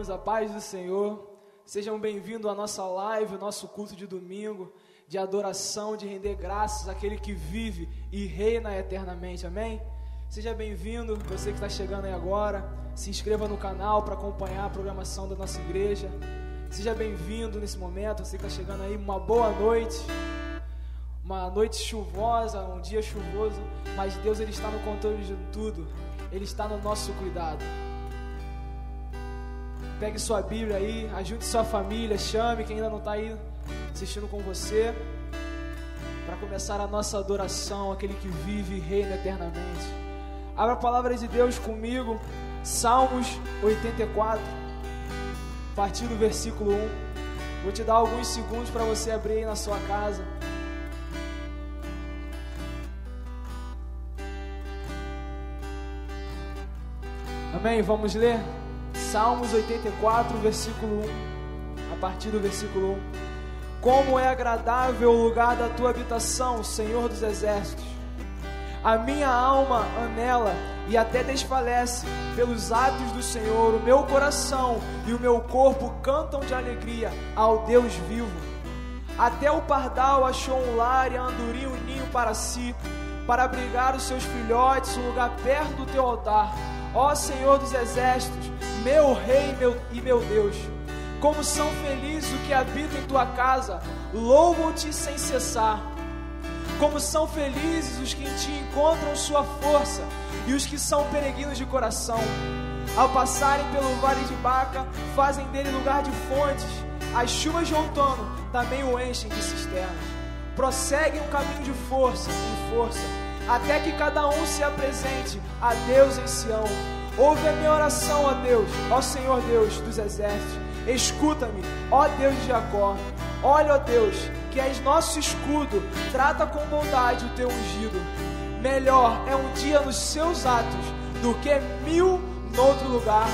irmãos, a paz do Senhor. Sejam bem-vindos à nossa live, o nosso culto de domingo, de adoração, de render graças àquele que vive e reina eternamente. Amém? Seja bem-vindo, você que está chegando aí agora. Se inscreva no canal para acompanhar a programação da nossa igreja. Seja bem-vindo nesse momento, você que está chegando aí. Uma boa noite. Uma noite chuvosa, um dia chuvoso, mas Deus ele está no controle de tudo. Ele está no nosso cuidado. Pegue sua Bíblia aí, ajude sua família, chame quem ainda não está aí assistindo com você, para começar a nossa adoração, aquele que vive e reina eternamente. Abra a palavra de Deus comigo, Salmos 84, a partir do versículo 1. Vou te dar alguns segundos para você abrir aí na sua casa. Amém? Vamos ler? Salmos 84, versículo 1. A partir do versículo 1. Como é agradável o lugar da tua habitação, Senhor dos exércitos. A minha alma anela e até desfalece pelos atos do Senhor. O meu coração e o meu corpo cantam de alegria ao Deus vivo. Até o pardal achou um lar e a andorinha um ninho para si, para abrigar os seus filhotes, um lugar perto do teu altar. Ó Senhor dos exércitos, meu Rei meu, e meu Deus. Como são felizes os que habitam em tua casa, louvam-te sem cessar. Como são felizes os que em ti encontram sua força e os que são peregrinos de coração. Ao passarem pelo vale de Baca, fazem dele lugar de fontes. As chuvas de outono também o enchem de cisternas. Prosseguem um caminho de força em força, até que cada um se apresente a Deus em Sião Ouve a minha oração, ó Deus, ó Senhor Deus dos exércitos. Escuta-me, ó Deus de Jacó. Olha, ó Deus, que és nosso escudo. Trata com bondade o teu ungido. Melhor é um dia nos seus atos do que mil noutro lugar.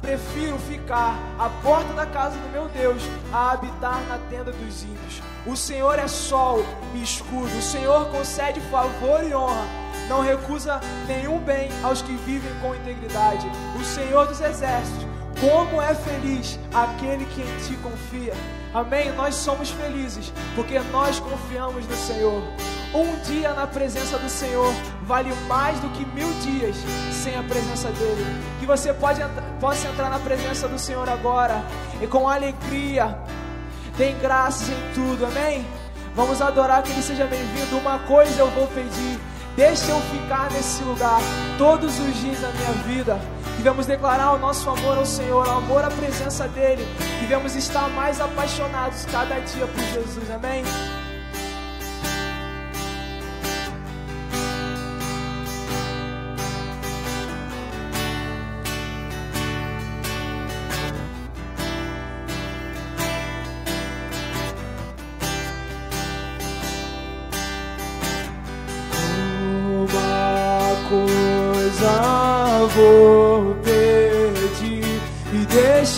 Prefiro ficar à porta da casa do meu Deus a habitar na tenda dos ímpios. O Senhor é sol e escudo. O Senhor concede favor e honra não recusa nenhum bem aos que vivem com integridade. O Senhor dos Exércitos, como é feliz aquele que em ti confia. Amém? Nós somos felizes porque nós confiamos no Senhor. Um dia na presença do Senhor vale mais do que mil dias sem a presença dEle. Que você pode, possa entrar na presença do Senhor agora e com alegria, tem graças em tudo, amém? Vamos adorar que Ele seja bem-vindo. Uma coisa eu vou pedir Deixa eu ficar nesse lugar todos os dias da minha vida. Devemos declarar o nosso amor ao Senhor, o amor à presença dEle. Devemos estar mais apaixonados cada dia por Jesus. Amém?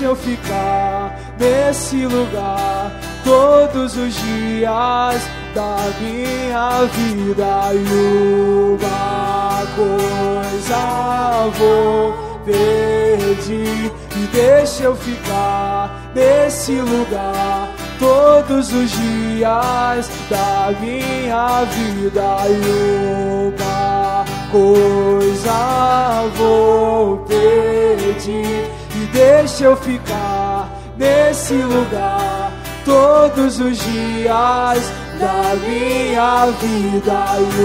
Eu ficar nesse lugar todos os dias da minha vida e uma coisa vou pedir e deixa eu ficar nesse lugar todos os dias da minha vida e uma coisa vou pedir e deixa eu ficar nesse lugar todos os dias da minha vida e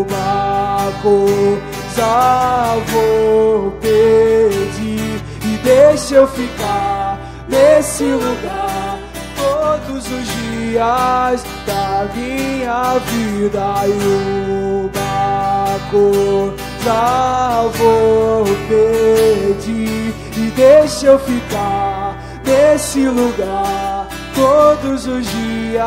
uma coisa vou pedir. E deixa eu ficar nesse lugar todos os dias da minha vida e uma coisa vou pedir e deixa eu ficar nesse lugar todos os dias.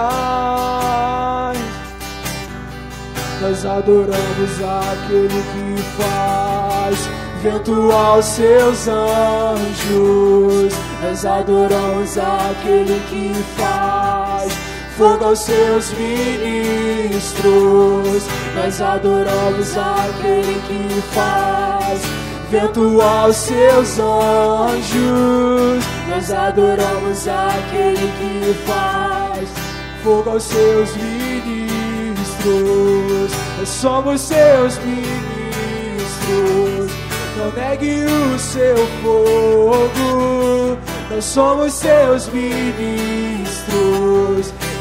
Nós adoramos aquele que faz vento aos seus anjos. Nós adoramos aquele que faz fogo aos seus ministros. Nós adoramos aquele que faz vento aos seus anjos. Nós adoramos aquele que faz fogo aos seus ministros. Nós somos seus ministros. Não negue o seu fogo. Nós somos seus ministros.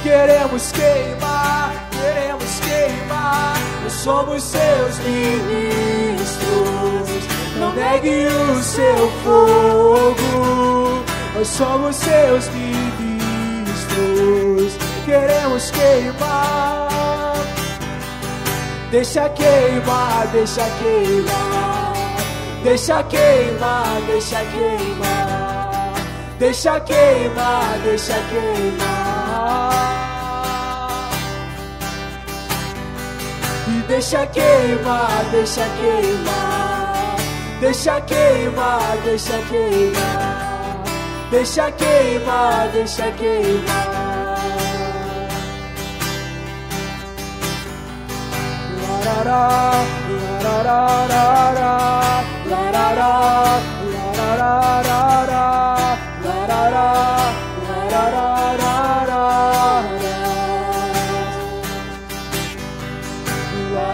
Queremos queimar, queremos queimar. Nós somos seus ministros. Não negue o seu fogo. Nós somos seus ministros. Queremos queimar. Deixa queimar, deixa queimar. Deixa queimar, deixa queimar. Deixa queimar, deixa queimar. E deixa queimar, deixa queimar. Deixa queimar, deixa queimar. Deixa queimar, deixa queimar. Larará, larará, larará, larará, larará, larará, larará,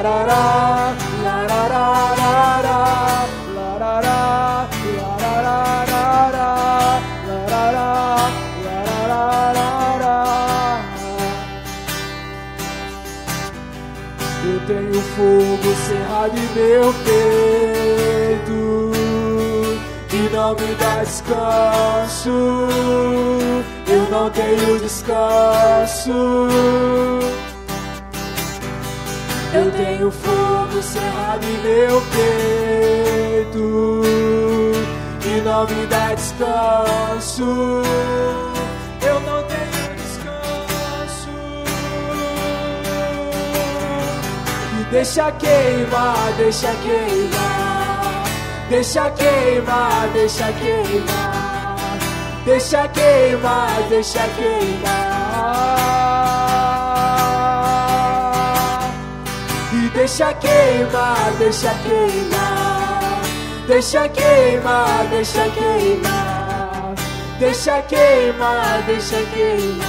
Eu tenho fogo cerrado em meu peito e não me dá descanso. Eu não tenho descanso. Eu tenho fogo cerrado em meu peito e não me dá descanso. Eu não tenho descanso. E deixa queimar, deixa queimar, deixa queimar, deixa queimar, deixa queimar, deixa queimar. Deixa queimar, deixa queimar, deixa queimar, deixa queimar, deixa queimar, deixa queimar.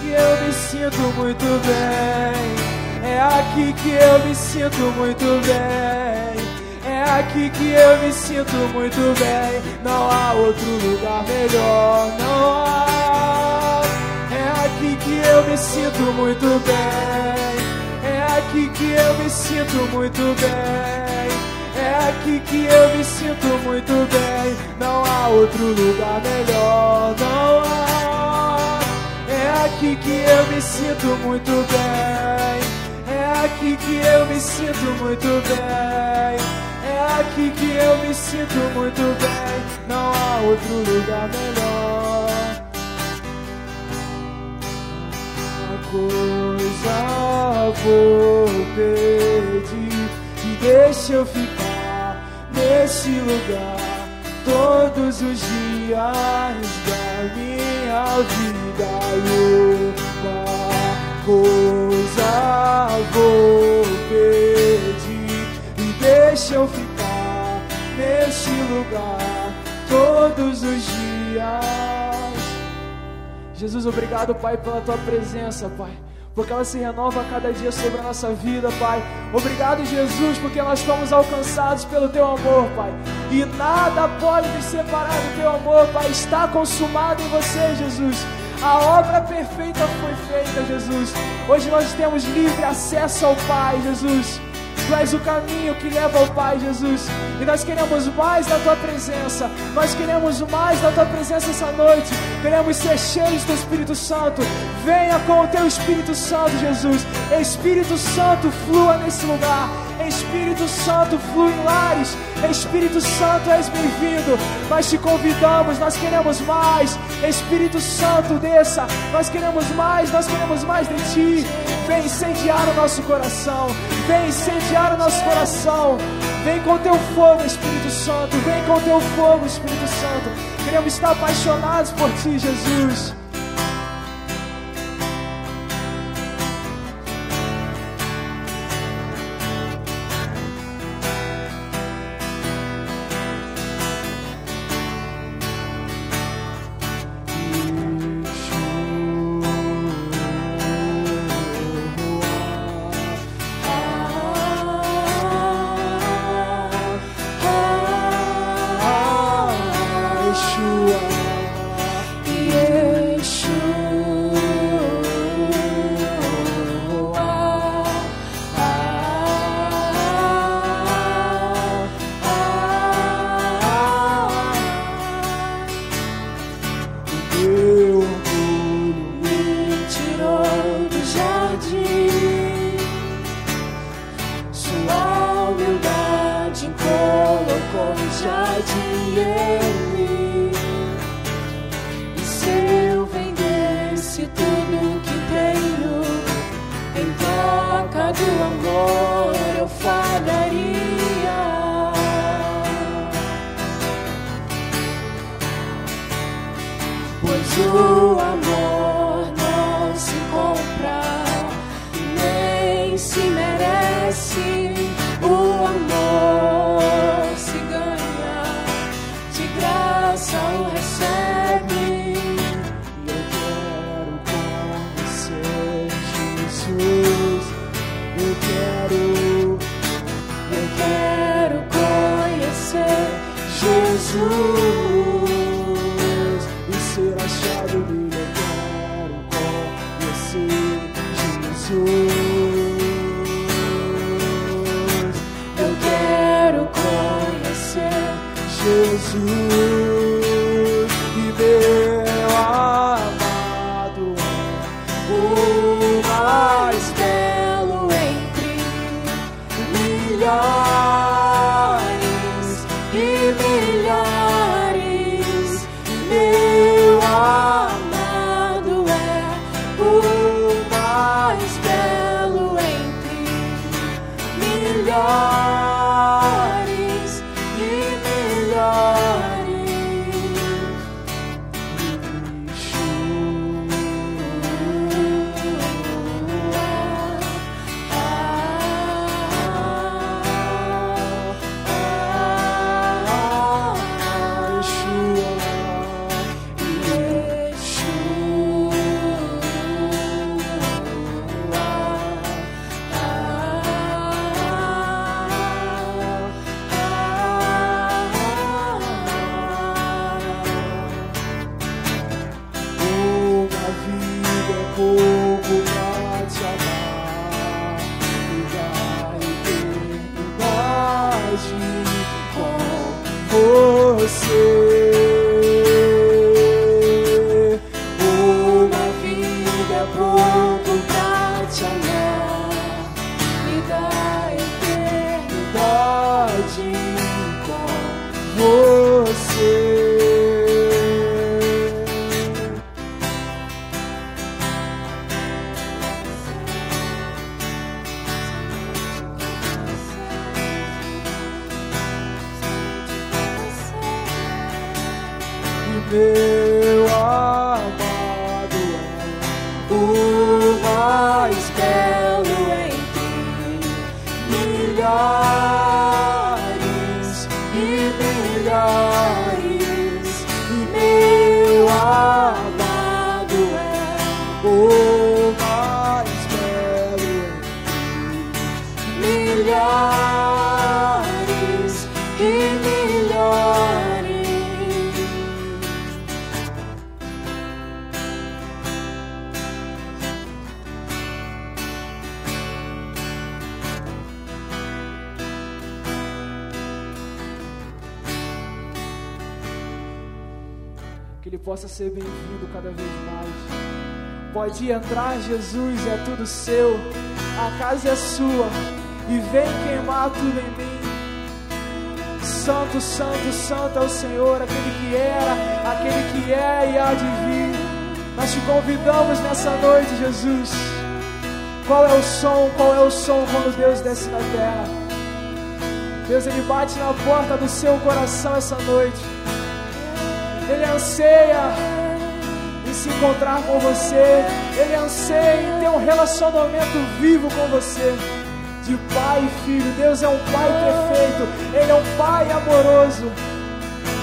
Que eu me sinto muito bem, é aqui que eu me sinto muito bem. É aqui que eu me sinto muito bem. Não há outro lugar melhor, não há. Que eu me sinto muito bem. É aqui que eu me sinto muito bem. É aqui que eu me sinto muito bem. Não há outro lugar melhor, não há. É aqui que eu me sinto muito bem. É aqui que eu me sinto muito bem. É aqui que eu me sinto muito bem. Não há outro lugar melhor. Coisa vou pedir e deixa eu ficar nesse lugar todos os dias da minha vida. Uma coisa vou pedir e deixa eu ficar nesse lugar todos os dias. Jesus, obrigado, Pai, pela tua presença, Pai. Porque ela se renova a cada dia sobre a nossa vida, Pai. Obrigado, Jesus, porque nós fomos alcançados pelo teu amor, Pai. E nada pode nos separar do teu amor, Pai. Está consumado em você, Jesus. A obra perfeita foi feita, Jesus. Hoje nós temos livre acesso ao Pai, Jesus. Tu és o caminho que leva ao Pai, Jesus. E nós queremos mais da tua presença. Nós queremos mais da tua presença essa noite. Queremos ser cheios do Espírito Santo. Venha com o teu Espírito Santo, Jesus. Espírito Santo, flua nesse lugar. Espírito Santo, flui em lares. Espírito Santo, és bem-vindo. Nós te convidamos, nós queremos mais. Espírito Santo, desça. Nós queremos mais, nós queremos mais de ti. Vem incendiar o nosso coração. Vem incendiar o nosso coração. Vem com teu fogo, Espírito Santo. Vem com teu fogo, Espírito Santo. Queremos estar apaixonados por ti, Jesus. Pode entrar, Jesus, é tudo seu, a casa é sua, e vem queimar tudo em mim. Santo, santo, santo é o Senhor, aquele que era, aquele que é e há de vir. Nós te convidamos nessa noite, Jesus. Qual é o som? Qual é o som quando Deus desce na terra? Deus, Ele bate na porta do seu coração essa noite. Ele anseia encontrar com você. Ele anseia em ter um relacionamento vivo com você. De pai e filho. Deus é um pai perfeito. Ele é um pai amoroso.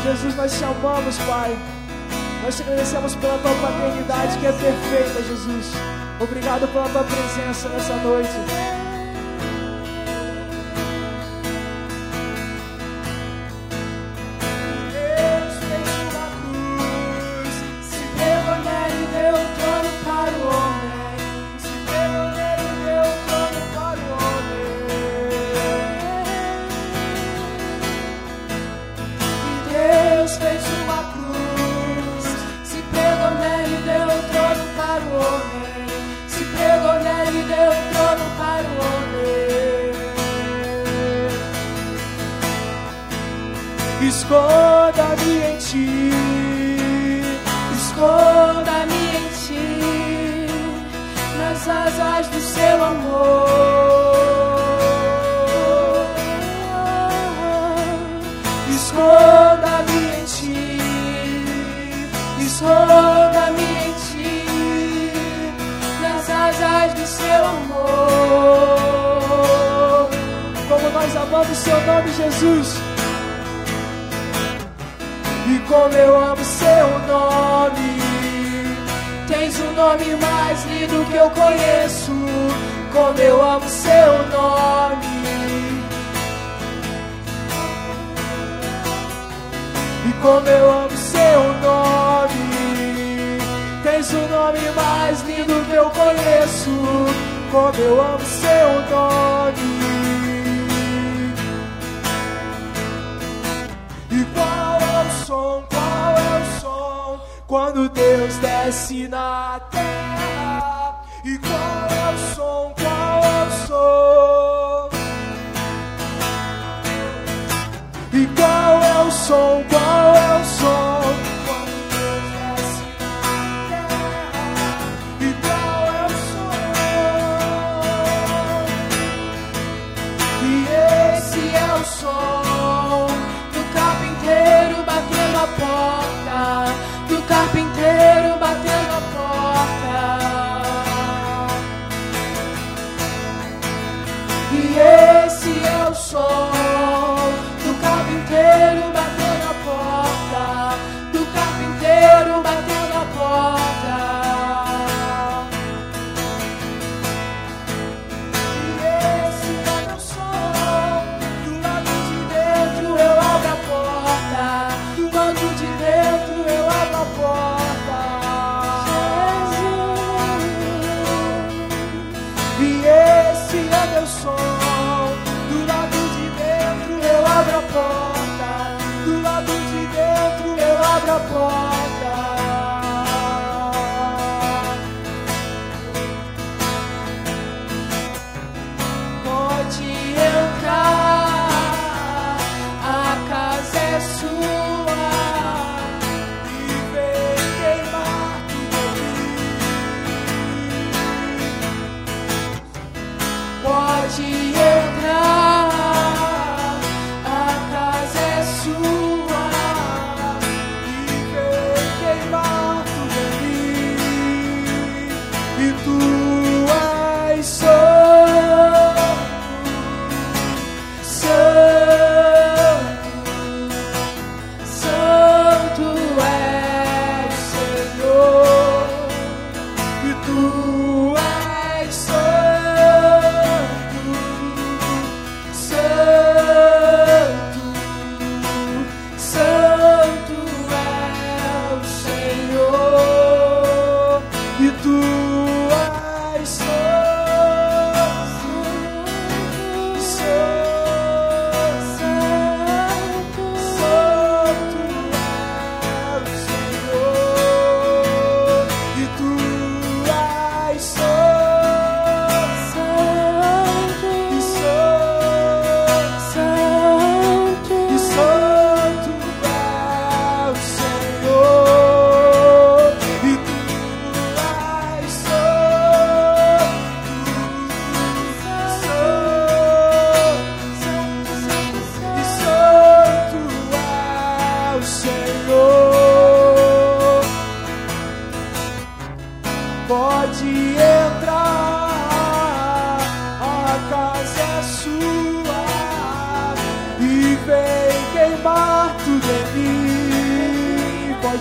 Jesus, nós te amamos, Pai. Nós te agradecemos pela tua paternidade que é perfeita, Jesus. Obrigado pela tua presença nessa noite.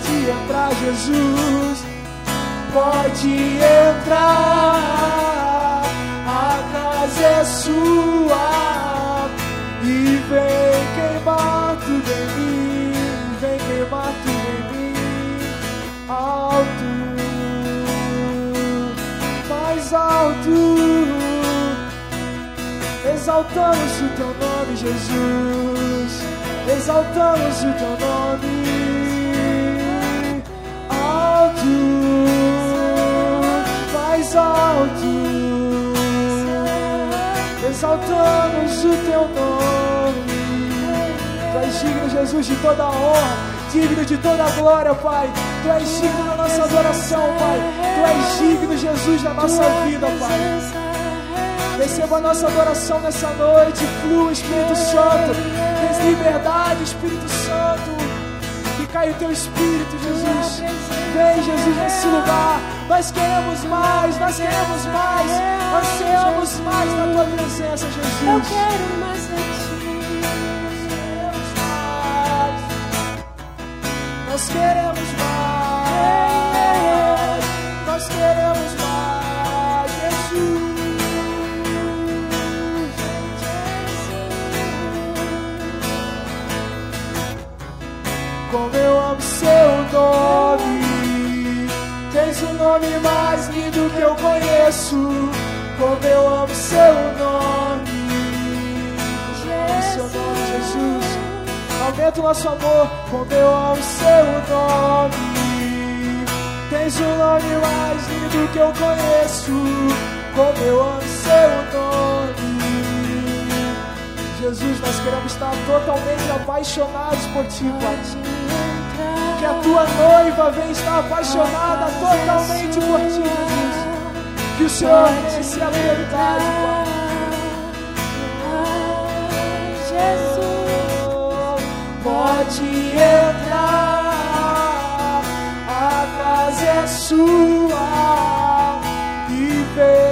pode entrar, Jesus. Pode entrar, a casa é sua. E vem queimar tudo em mim, vem queimar tudo em mim. Alto, mais alto exaltamos o teu nome, Jesus. Exaltamos o teu nome. mais alto, exaltamos o teu nome. Tu és digno, Jesus, de toda a honra, digno de toda a glória, Pai. Tu és digno da nossa adoração, Pai. Tu és digno, Jesus, da nossa vida, Pai. Receba a nossa adoração nessa noite, flua, Espírito Santo. Tens liberdade, Espírito Santo cair o teu espírito, Jesus. Vem, Jesus, nesse lugar. Nós queremos mais, nós queremos mais. Ansiamos mais na tua presença, Jesus. Eu quero mais de ti. Nós queremos mais. Nome mais lindo que eu conheço. Como eu amo seu nome, seu nome, Jesus. Aumenta o nosso amor, como eu amo seu nome. Tens o nome mais lindo que eu conheço. Como eu amo seu nome. Jesus, nós queremos estar totalmente apaixonados por Ti, Pai. A Tua noiva venha estar apaixonada totalmente por Ti, Jesus. Que o Senhor desse a. Jesus, Pode entrar, a casa é sua e vem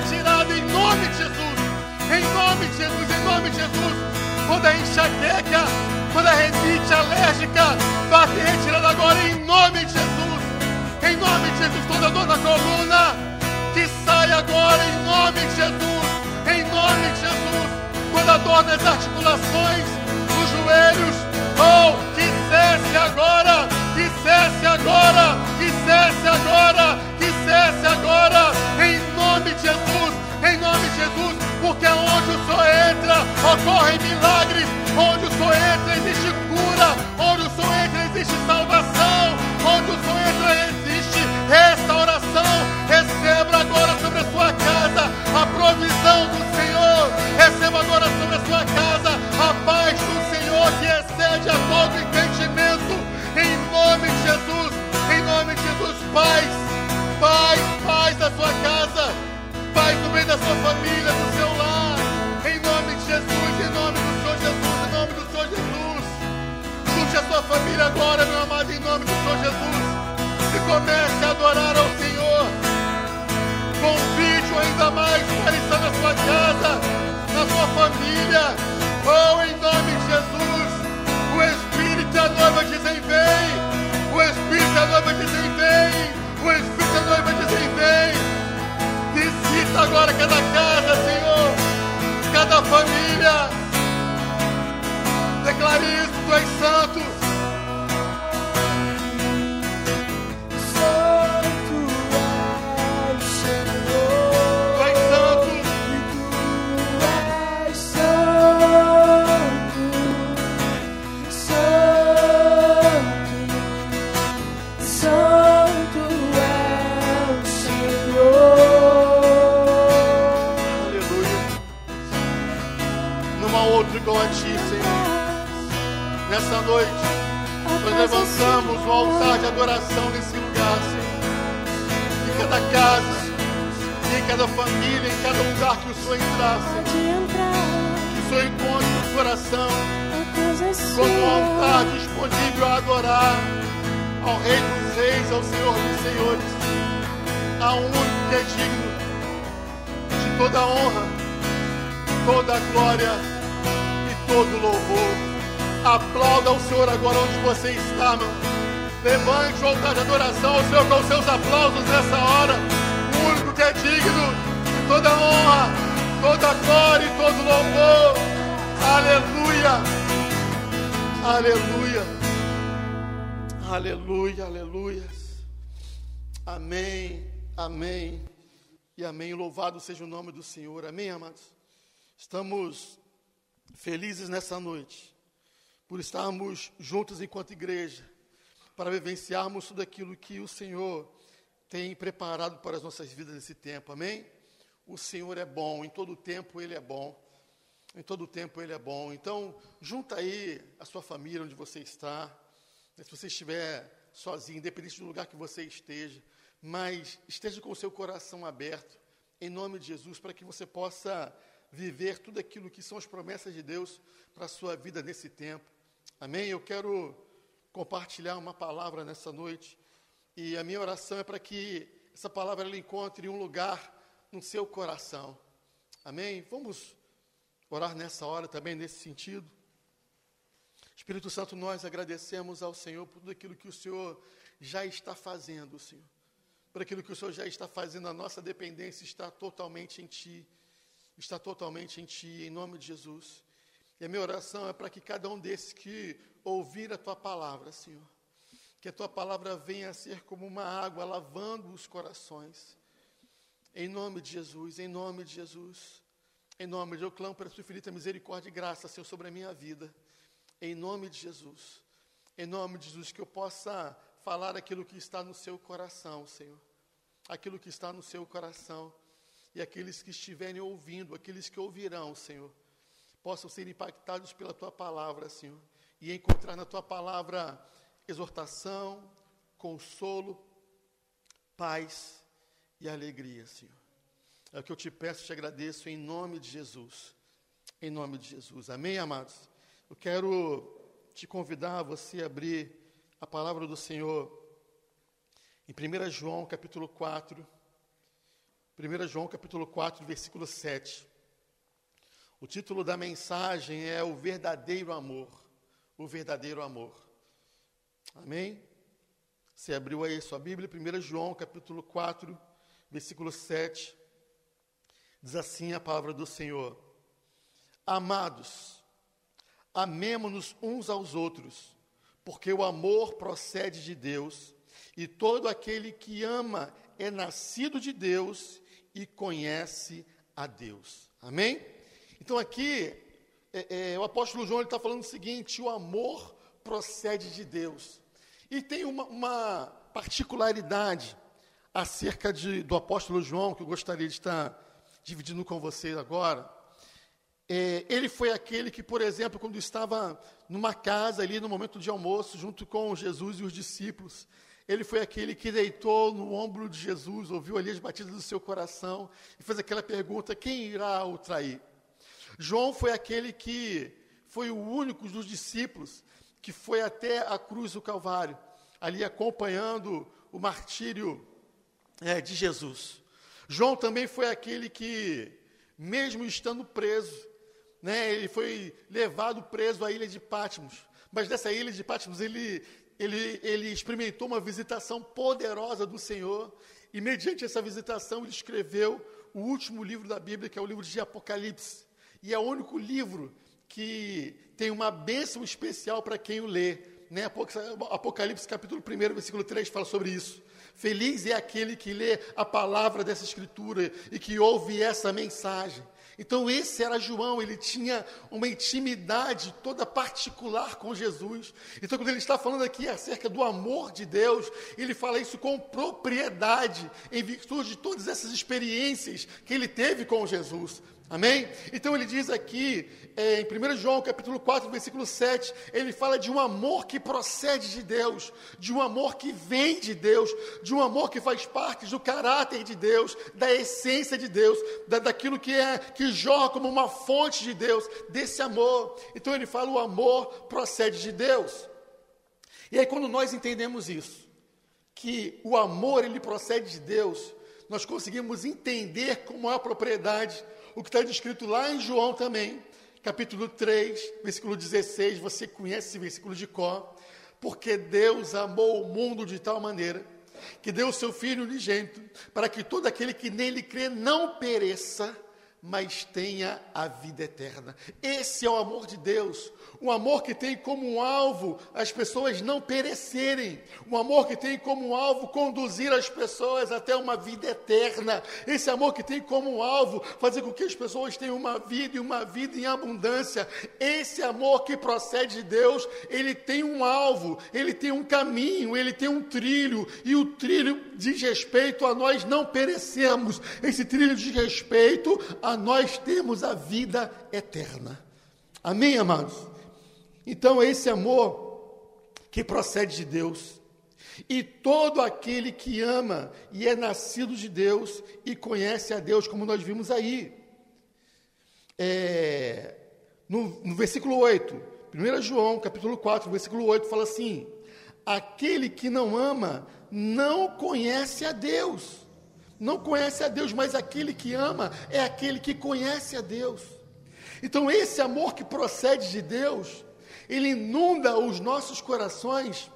bate retirada em nome de Jesus. Em nome de Jesus, em nome de Jesus. Toda enxaqueca, toda renite alérgica, bate retirada agora em nome de Jesus. Em nome de Jesus, toda dor na coluna, que sai agora em nome de Jesus. Em nome de Jesus, toda dor nas articulações, nos joelhos, oh, que cesse agora, que cesse agora, que cesse agora, que cesse agora, em nome de Jesus, em nome de Jesus, porque onde o Senhor entra, ocorrem milagres, onde o Senhor entra, existe cura, onde o Senhor entra, existe salvação, onde o Senhor entra, existe restauração. Receba agora sobre a sua casa a provisão do Senhor, receba agora sobre a sua casa a paz do Senhor que excede a todo entendimento, em nome de Jesus, em nome de Jesus, paz, paz, paz da sua casa, paz no meio da sua família, do seu lar, em nome de Jesus, em nome do Senhor Jesus, em nome do Senhor Jesus. Junte a sua família agora, meu amado, em nome do Senhor Jesus, e comece a adorar ao Senhor. Convide-o ainda mais para estar na sua casa, na sua família. Oh, em nome de Jesus, noiva dizem vem. O Espírito e a noiva dizem vem. O Espírito e a noiva dizem vem. Agora cada casa, Senhor. Cada família. Declare isso, tu és santo. Levantamos um altar de adoração nesse lugar, Senhor. Em cada casa, em cada família, em cada lugar que o Senhor entrar, Senhor. Que o Senhor encontre no coração como um altar disponível a adorar ao Rei dos Reis, ao Senhor dos Senhores, a um único que é digno de toda honra, toda glória e todo louvor. Aplauda o Senhor agora onde você está, meu. Levante o altar de adoração ao Senhor com seus aplausos nessa hora. O único que é digno de toda honra, toda glória e todo louvor. Aleluia. Aleluia. Aleluia, aleluia. Amém, amém e amém. Louvado seja o nome do Senhor. Amém, amados. Estamos felizes nessa noite por estarmos juntos enquanto igreja, para vivenciarmos tudo aquilo que o Senhor tem preparado para as nossas vidas nesse tempo, amém? O Senhor é bom, em todo tempo Ele é bom, em todo tempo Ele é bom. Então, junta aí a sua família onde você está, né, se você estiver sozinho, independente do lugar que você esteja, mas esteja com o seu coração aberto, em nome de Jesus, para que você possa viver tudo aquilo que são as promessas de Deus para a sua vida nesse tempo. Amém? Eu quero compartilhar uma palavra nessa noite e a minha oração é para que essa palavra ela encontre um lugar no seu coração. Amém? Vamos orar nessa hora também nesse sentido. Espírito Santo, nós agradecemos ao Senhor por tudo aquilo que o Senhor já está fazendo, Senhor. Por aquilo que o Senhor já está fazendo, a nossa dependência está totalmente em Ti. Está totalmente em Ti, em nome de Jesus. E a minha oração é para que cada um desses que ouvir a tua palavra, Senhor, que a tua palavra venha a ser como uma água lavando os corações. Em nome de Jesus, em nome de Jesus. Em nome de eu clamo para a sua infinita misericórdia e graça, Senhor, sobre a minha vida. Em nome de Jesus. Em nome de Jesus, que eu possa falar aquilo que está no seu coração, Senhor. Aquilo que está no seu coração. E aqueles que estiverem ouvindo, aqueles que ouvirão, Senhor possam ser impactados pela tua palavra, Senhor, e encontrar na tua palavra exortação, consolo, paz e alegria, Senhor. É o que eu te peço e te agradeço em nome de Jesus. Em nome de Jesus. Amém, amados? Eu quero te convidar a você abrir a palavra do Senhor em 1 João capítulo 4. 1 João capítulo 4, versículo 7. O título da mensagem é O Verdadeiro Amor. O Verdadeiro Amor. Amém? Você abriu aí sua Bíblia, 1 João, capítulo 4, versículo 7. Diz assim a palavra do Senhor: Amados, amemo-nos uns aos outros, porque o amor procede de Deus, e todo aquele que ama é nascido de Deus e conhece a Deus. Amém? Então aqui, é, é, o apóstolo João está falando o seguinte: o amor procede de Deus. E tem uma, uma particularidade acerca de, do apóstolo João, que eu gostaria de estar dividindo com vocês agora. É, ele foi aquele que, por exemplo, quando estava numa casa ali no momento de almoço, junto com Jesus e os discípulos, ele foi aquele que deitou no ombro de Jesus, ouviu ali as batidas do seu coração e fez aquela pergunta: quem irá o trair? João foi aquele que foi o único dos discípulos que foi até a cruz do Calvário, ali acompanhando o martírio é, de Jesus. João também foi aquele que, mesmo estando preso, né, ele foi levado preso à ilha de Patmos, Mas nessa ilha de Patmos, ele, ele, ele experimentou uma visitação poderosa do Senhor, e mediante essa visitação, ele escreveu o último livro da Bíblia, que é o livro de Apocalipse. E é o único livro que tem uma bênção especial para quem o lê. Né? Apocalipse, capítulo 1, versículo 3, fala sobre isso. Feliz é aquele que lê a palavra dessa escritura e que ouve essa mensagem. Então, esse era João, ele tinha uma intimidade toda particular com Jesus. Então, quando ele está falando aqui acerca do amor de Deus, ele fala isso com propriedade, em virtude de todas essas experiências que ele teve com Jesus. Amém? Então ele diz aqui, é, em 1 João capítulo 4, versículo 7, ele fala de um amor que procede de Deus, de um amor que vem de Deus, de um amor que faz parte do caráter de Deus, da essência de Deus, da, daquilo que é que jorra como uma fonte de Deus, desse amor. Então ele fala: o amor procede de Deus. E aí, quando nós entendemos isso, que o amor ele procede de Deus, nós conseguimos entender com maior propriedade o que está descrito lá em João também, capítulo 3, versículo 16, você conhece esse versículo de cor, porque Deus amou o mundo de tal maneira que deu o seu Filho unigênito, para que todo aquele que nele crê não pereça, mas tenha a vida eterna. Esse é o amor de Deus, um amor que tem como alvo as pessoas não perecerem, um amor que tem como alvo conduzir as pessoas até uma vida eterna, esse amor que tem como alvo fazer com que as pessoas tenham uma vida e uma vida em abundância. Esse amor que procede de Deus, ele tem um alvo, ele tem um caminho, ele tem um trilho, e o trilho diz respeito a nós não perecermos. Esse trilho diz respeito a nós termos a vida eterna. Amém, amados? Então, esse amor que procede de Deus, e todo aquele que ama e é nascido de Deus e conhece a Deus, como nós vimos aí. É, no, no versículo 8, 1 João, capítulo 4, versículo 8, fala assim: Aquele que não ama não conhece a Deus. Não conhece a Deus, mas aquele que ama é aquele que conhece a Deus. Então, esse amor que procede de Deus, ele inunda os nossos corações.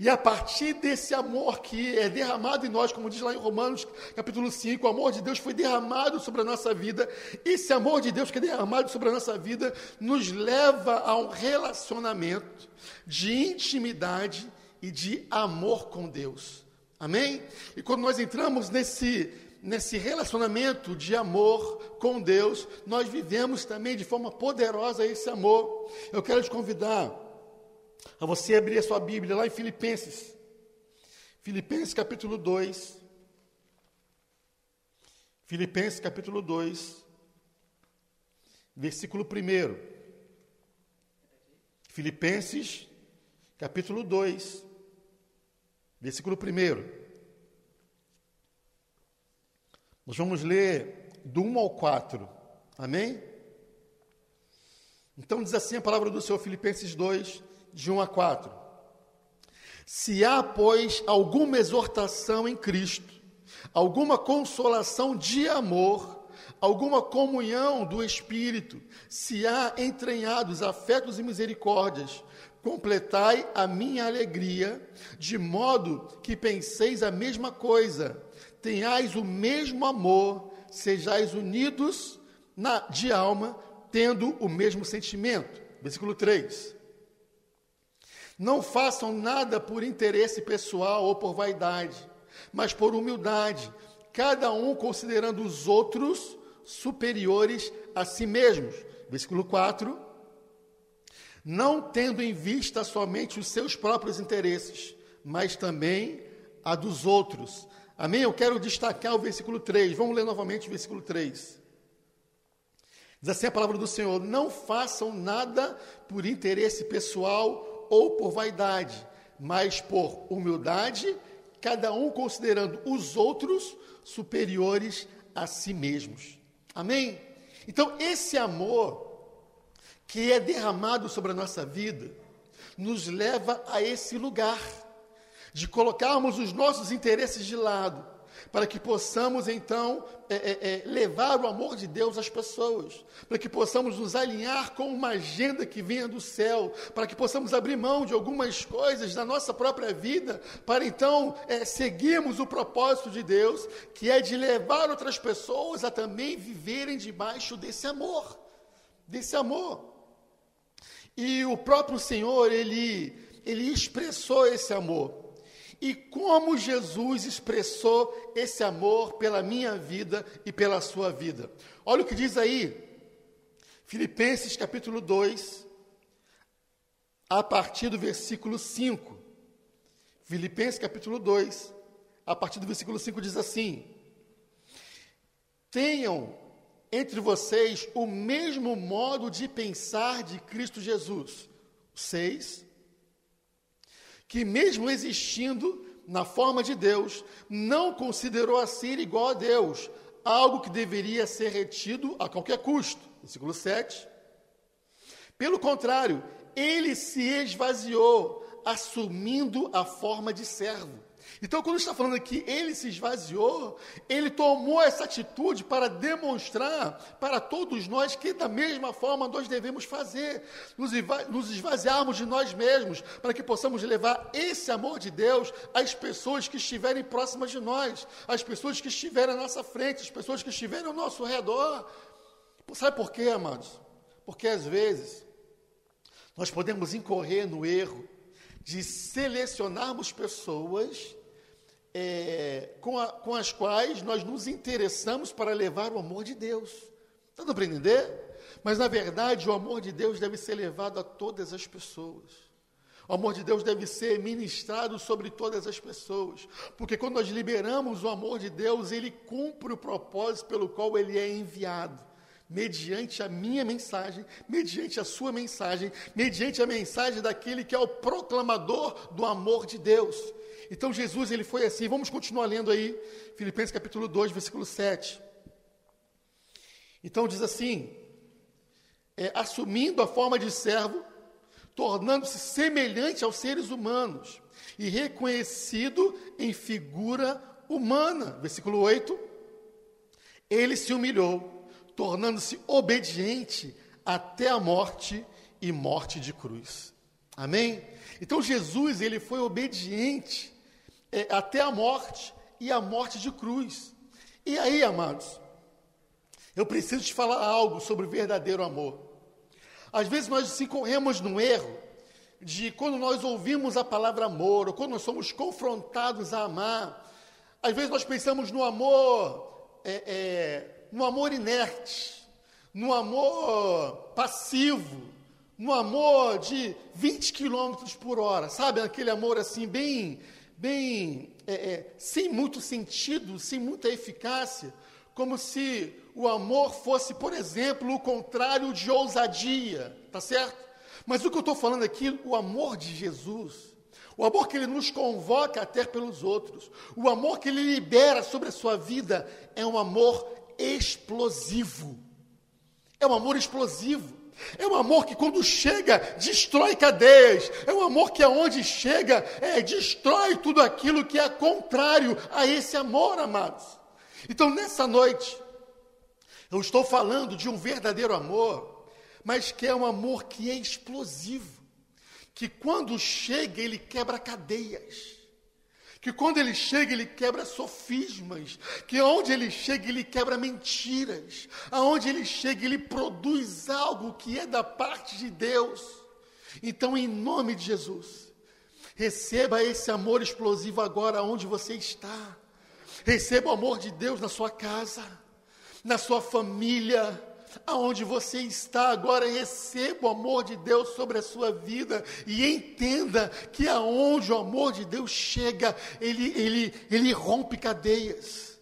E a partir desse amor que é derramado em nós, como diz lá em Romanos capítulo 5, o amor de Deus foi derramado sobre a nossa vida. Esse amor de Deus que é derramado sobre a nossa vida nos leva a um relacionamento de intimidade e de amor com Deus. Amém? E quando nós entramos nesse nesse relacionamento de amor com Deus, nós vivemos também de forma poderosa esse amor. Eu quero te convidar a você abrir a sua Bíblia lá em Filipenses. Filipenses capítulo 2. Filipenses capítulo 2, versículo 1. Filipenses capítulo 2, versículo 1. Nós vamos ler do 1 ao 4. Amém? Então diz assim a palavra do Senhor, Filipenses 2, de 1 a 4. Se há, pois, alguma exortação em Cristo, alguma consolação de amor, alguma comunhão do Espírito, se há entranhados afetos e misericórdias, completai a minha alegria, de modo que penseis a mesma coisa tenhais o mesmo amor, sejais unidos na, de alma, tendo o mesmo sentimento. Versículo 3. Não façam nada por interesse pessoal ou por vaidade, mas por humildade, cada um considerando os outros superiores a si mesmos. Versículo 4. Não tendo em vista somente os seus próprios interesses, mas também a dos outros. Amém? Eu quero destacar o versículo 3. Vamos ler novamente o versículo 3. Diz assim a palavra do Senhor: Não façam nada por interesse pessoal ou por vaidade, mas por humildade, cada um considerando os outros superiores a si mesmos. Amém? Então, esse amor que é derramado sobre a nossa vida nos leva a esse lugar de colocarmos os nossos interesses de lado, para que possamos então é, é, é, levar o amor de Deus às pessoas, para que possamos nos alinhar com uma agenda que venha do céu, para que possamos abrir mão de algumas coisas da nossa própria vida, para então é, seguirmos o propósito de Deus, que é de levar outras pessoas a também viverem debaixo desse amor, desse amor. E o próprio Senhor, ele, ele expressou esse amor. E como Jesus expressou esse amor pela minha vida e pela sua vida. Olha o que diz aí, Filipenses capítulo 2, a partir do versículo 5. Filipenses capítulo 2, a partir do versículo 5 diz assim: Tenham entre vocês o mesmo modo de pensar de Cristo Jesus. 6 que, mesmo existindo na forma de Deus, não considerou a ser igual a Deus, algo que deveria ser retido a qualquer custo. Versículo 7. Pelo contrário, ele se esvaziou, assumindo a forma de servo então, quando está falando aqui, ele se esvaziou, ele tomou essa atitude para demonstrar para todos nós que, da mesma forma, nós devemos fazer, nos esvaziarmos de nós mesmos, para que possamos levar esse amor de Deus às pessoas que estiverem próximas de nós, às pessoas que estiverem à nossa frente, às pessoas que estiverem ao nosso redor. Sabe por quê, amados? Porque às vezes nós podemos incorrer no erro de selecionarmos pessoas é, com, a, com as quais nós nos interessamos para levar o amor de Deus. Está dando para entender? Mas, na verdade, o amor de Deus deve ser levado a todas as pessoas. O amor de Deus deve ser ministrado sobre todas as pessoas, porque quando nós liberamos o amor de Deus, ele cumpre o propósito pelo qual ele é enviado, mediante a minha mensagem, mediante a sua mensagem, mediante a mensagem daquele que é o proclamador do amor de Deus. Então Jesus ele foi assim. Vamos continuar lendo aí, Filipenses capítulo 2, versículo 7. Então diz assim: é, assumindo a forma de servo, tornando-se semelhante aos seres humanos e reconhecido em figura humana. Versículo 8. Ele se humilhou, tornando-se obediente até a morte e morte de cruz. Amém? Então Jesus, ele foi obediente é, até a morte e a morte de cruz. E aí, amados, eu preciso te falar algo sobre o verdadeiro amor. Às vezes nós se corremos no erro de quando nós ouvimos a palavra amor, ou quando nós somos confrontados a amar, às vezes nós pensamos no amor, é, é, no amor inerte, no amor passivo, no amor de 20 quilômetros por hora, sabe? Aquele amor assim, bem bem é, é, sem muito sentido, sem muita eficácia, como se o amor fosse, por exemplo, o contrário de ousadia, tá certo? Mas o que eu estou falando aqui, o amor de Jesus, o amor que ele nos convoca até pelos outros, o amor que ele libera sobre a sua vida, é um amor explosivo. É um amor explosivo. É um amor que, quando chega, destrói cadeias. É um amor que, aonde chega, é, destrói tudo aquilo que é contrário a esse amor, amados. Então, nessa noite, eu estou falando de um verdadeiro amor, mas que é um amor que é explosivo. Que, quando chega, ele quebra cadeias que quando ele chega, ele quebra sofismas, que onde ele chega, ele quebra mentiras, aonde ele chega, ele produz algo que é da parte de Deus. Então, em nome de Jesus, receba esse amor explosivo agora onde você está. Receba o amor de Deus na sua casa, na sua família, aonde você está agora, receba o amor de Deus sobre a sua vida e entenda que aonde o amor de Deus chega, ele, ele, ele rompe cadeias.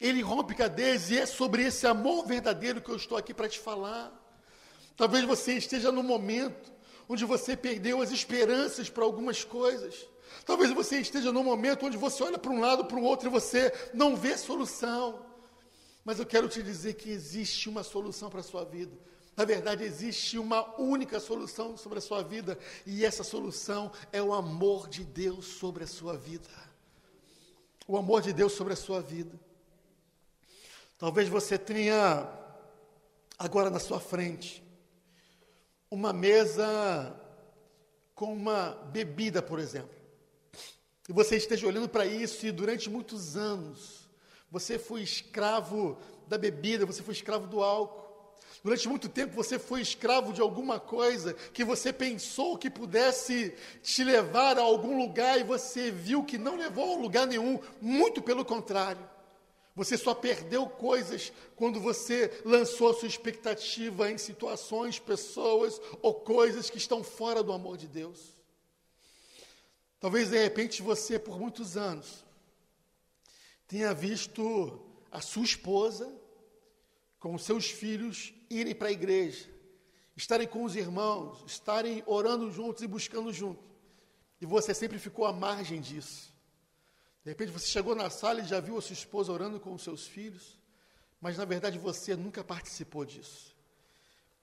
Ele rompe cadeias e é sobre esse amor verdadeiro que eu estou aqui para te falar. Talvez você esteja no momento onde você perdeu as esperanças para algumas coisas. Talvez você esteja no momento onde você olha para um lado, para o outro e você não vê solução. Mas eu quero te dizer que existe uma solução para a sua vida. Na verdade, existe uma única solução sobre a sua vida, e essa solução é o amor de Deus sobre a sua vida. o amor de Deus sobre a sua vida. Talvez você tenha agora na sua frente uma mesa com uma bebida, por exemplo. E você esteja olhando para isso e durante muitos anos você foi escravo da bebida, você foi escravo do álcool. Durante muito tempo você foi escravo de alguma coisa que você pensou que pudesse te levar a algum lugar e você viu que não levou a lugar nenhum, muito pelo contrário. Você só perdeu coisas quando você lançou a sua expectativa em situações, pessoas ou coisas que estão fora do amor de Deus. Talvez de repente você, por muitos anos, tenha visto a sua esposa com os seus filhos irem para a igreja, estarem com os irmãos, estarem orando juntos e buscando juntos. E você sempre ficou à margem disso. De repente você chegou na sala e já viu a sua esposa orando com os seus filhos, mas na verdade você nunca participou disso.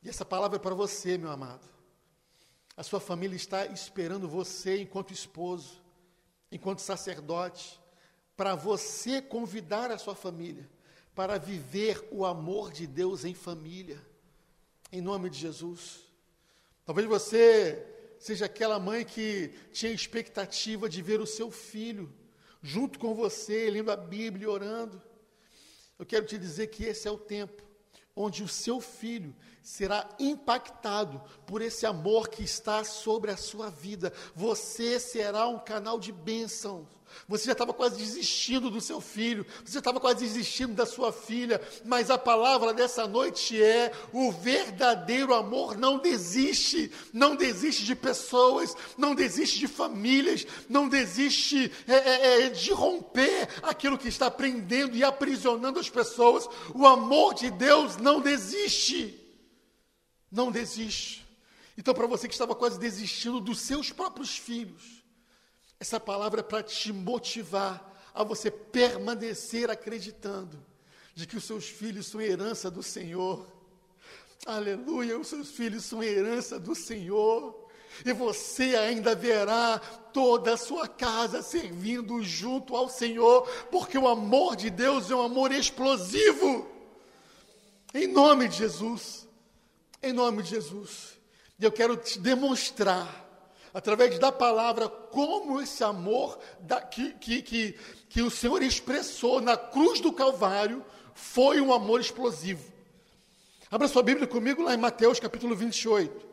E essa palavra é para você, meu amado. A sua família está esperando você enquanto esposo, enquanto sacerdote, para você convidar a sua família para viver o amor de Deus em família, em nome de Jesus. Talvez você seja aquela mãe que tinha expectativa de ver o seu filho junto com você, lendo a Bíblia orando. Eu quero te dizer que esse é o tempo onde o seu filho será impactado por esse amor que está sobre a sua vida. Você será um canal de bênçãos você já estava quase desistindo do seu filho, você já estava quase desistindo da sua filha, mas a palavra dessa noite é: o verdadeiro amor não desiste, não desiste de pessoas, não desiste de famílias, não desiste é, é, é, de romper aquilo que está prendendo e aprisionando as pessoas. O amor de Deus não desiste, não desiste. Então, para você que estava quase desistindo dos seus próprios filhos, essa palavra é para te motivar a você permanecer acreditando de que os seus filhos são herança do Senhor. Aleluia, os seus filhos são herança do Senhor. E você ainda verá toda a sua casa servindo junto ao Senhor, porque o amor de Deus é um amor explosivo. Em nome de Jesus. Em nome de Jesus. E eu quero te demonstrar através da palavra, como esse amor da, que, que, que, que o Senhor expressou na cruz do Calvário foi um amor explosivo. Abra sua Bíblia comigo lá em Mateus capítulo 28.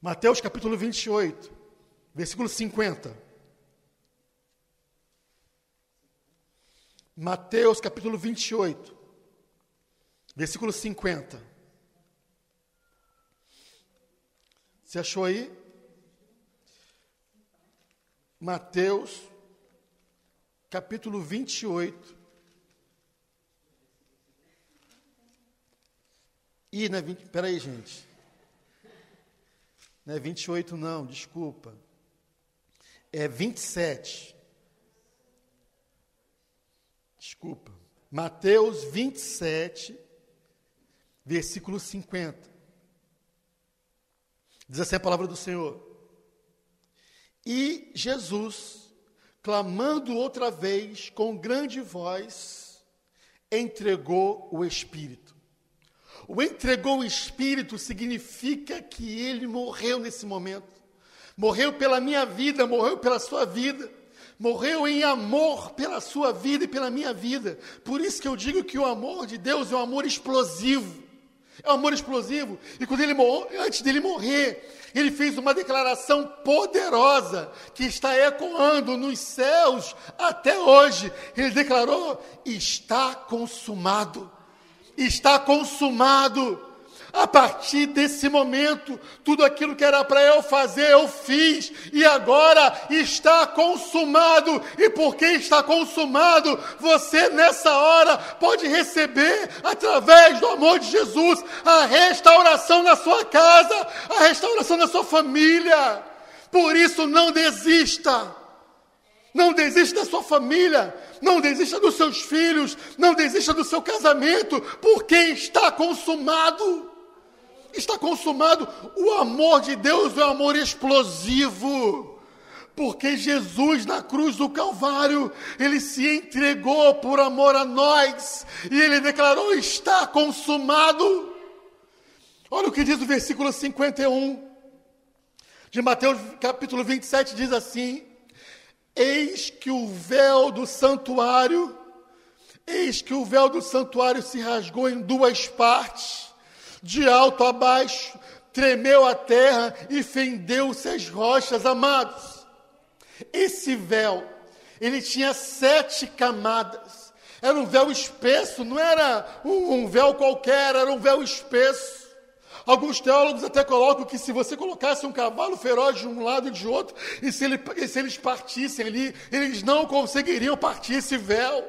Mateus capítulo 28, versículo 50. Mateus capítulo 28, versículo 50. Você achou aí? Mateus, capítulo 28. Ih, não é 20, peraí, gente. Não é 28, não, desculpa. É 27. Desculpa. Mateus 27, versículo 50. Diz assim a palavra do Senhor. E Jesus, clamando outra vez com grande voz, entregou o Espírito. O entregou o Espírito significa que ele morreu nesse momento. Morreu pela minha vida, morreu pela sua vida. Morreu em amor pela sua vida e pela minha vida. Por isso que eu digo que o amor de Deus é um amor explosivo. É um amor explosivo. E quando ele antes dele morrer, ele fez uma declaração poderosa que está ecoando nos céus até hoje. Ele declarou: está consumado. Está consumado. A partir desse momento, tudo aquilo que era para eu fazer, eu fiz, e agora está consumado. E porque está consumado, você nessa hora pode receber, através do amor de Jesus, a restauração na sua casa, a restauração na sua família. Por isso, não desista. Não desista da sua família, não desista dos seus filhos, não desista do seu casamento, porque está consumado está consumado. O amor de Deus é um amor explosivo. Porque Jesus na cruz do Calvário, ele se entregou por amor a nós e ele declarou: está consumado. Olha o que diz o versículo 51 de Mateus capítulo 27 diz assim: Eis que o véu do santuário, eis que o véu do santuário se rasgou em duas partes, de alto a baixo, tremeu a terra e fendeu-se as rochas, amados. Esse véu, ele tinha sete camadas. Era um véu espesso, não era um, um véu qualquer, era um véu espesso. Alguns teólogos até colocam que se você colocasse um cavalo feroz de um lado e de outro, e se, ele, e se eles partissem ali, eles não conseguiriam partir esse véu.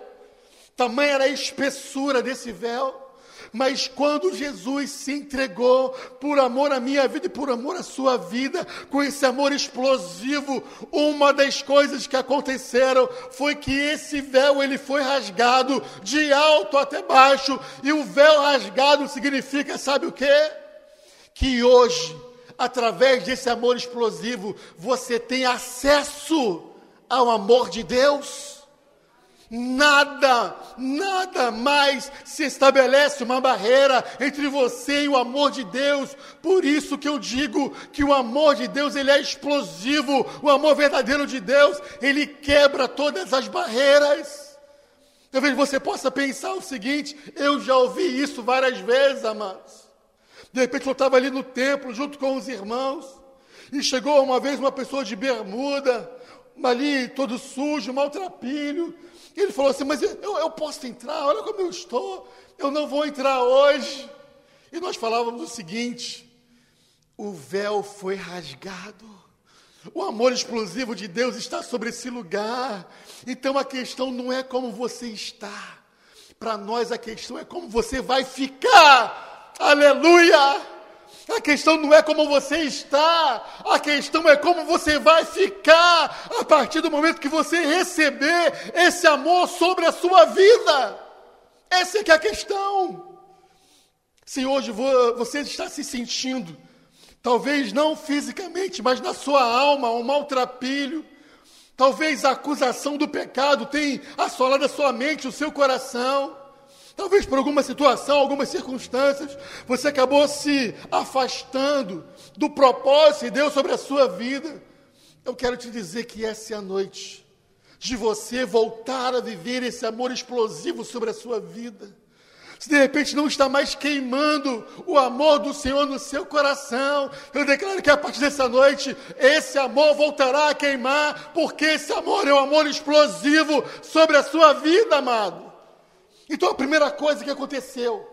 Tamanha era a espessura desse véu. Mas quando Jesus se entregou por amor à minha vida e por amor à sua vida, com esse amor explosivo, uma das coisas que aconteceram foi que esse véu ele foi rasgado de alto até baixo, e o véu rasgado significa, sabe o quê? que hoje, através desse amor explosivo, você tem acesso ao amor de Deus. Nada, nada mais se estabelece uma barreira entre você e o amor de Deus. Por isso que eu digo que o amor de Deus, ele é explosivo. O amor verdadeiro de Deus, ele quebra todas as barreiras. Talvez você possa pensar o seguinte: eu já ouvi isso várias vezes, amados. De repente eu estava ali no templo junto com os irmãos, e chegou uma vez uma pessoa de bermuda, ali todo sujo, maltrapilho. Ele falou assim: Mas eu, eu posso entrar, olha como eu estou, eu não vou entrar hoje. E nós falávamos o seguinte: o véu foi rasgado. O amor explosivo de Deus está sobre esse lugar. Então a questão não é como você está. Para nós a questão é como você vai ficar Aleluia! A questão não é como você está, a questão é como você vai ficar a partir do momento que você receber esse amor sobre a sua vida. Essa é que é a questão. Se hoje você está se sentindo, talvez não fisicamente, mas na sua alma, um maltrapilho, talvez a acusação do pecado tenha assolado a sua mente, o seu coração. Talvez por alguma situação, algumas circunstâncias, você acabou se afastando do propósito de Deus sobre a sua vida. Eu quero te dizer que essa é a noite de você voltar a viver esse amor explosivo sobre a sua vida. Se de repente não está mais queimando o amor do Senhor no seu coração, eu declaro que a partir dessa noite esse amor voltará a queimar, porque esse amor é um amor explosivo sobre a sua vida, amado. Então a primeira coisa que aconteceu,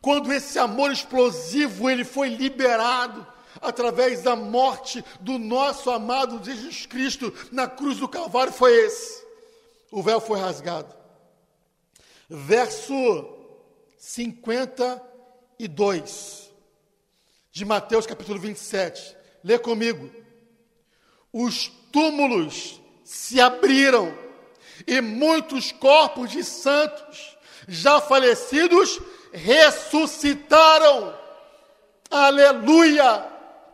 quando esse amor explosivo ele foi liberado através da morte do nosso amado Jesus Cristo na cruz do Calvário foi esse. O véu foi rasgado. Verso 52 de Mateus capítulo 27. Lê comigo. Os túmulos se abriram e muitos corpos de santos já falecidos ressuscitaram. Aleluia!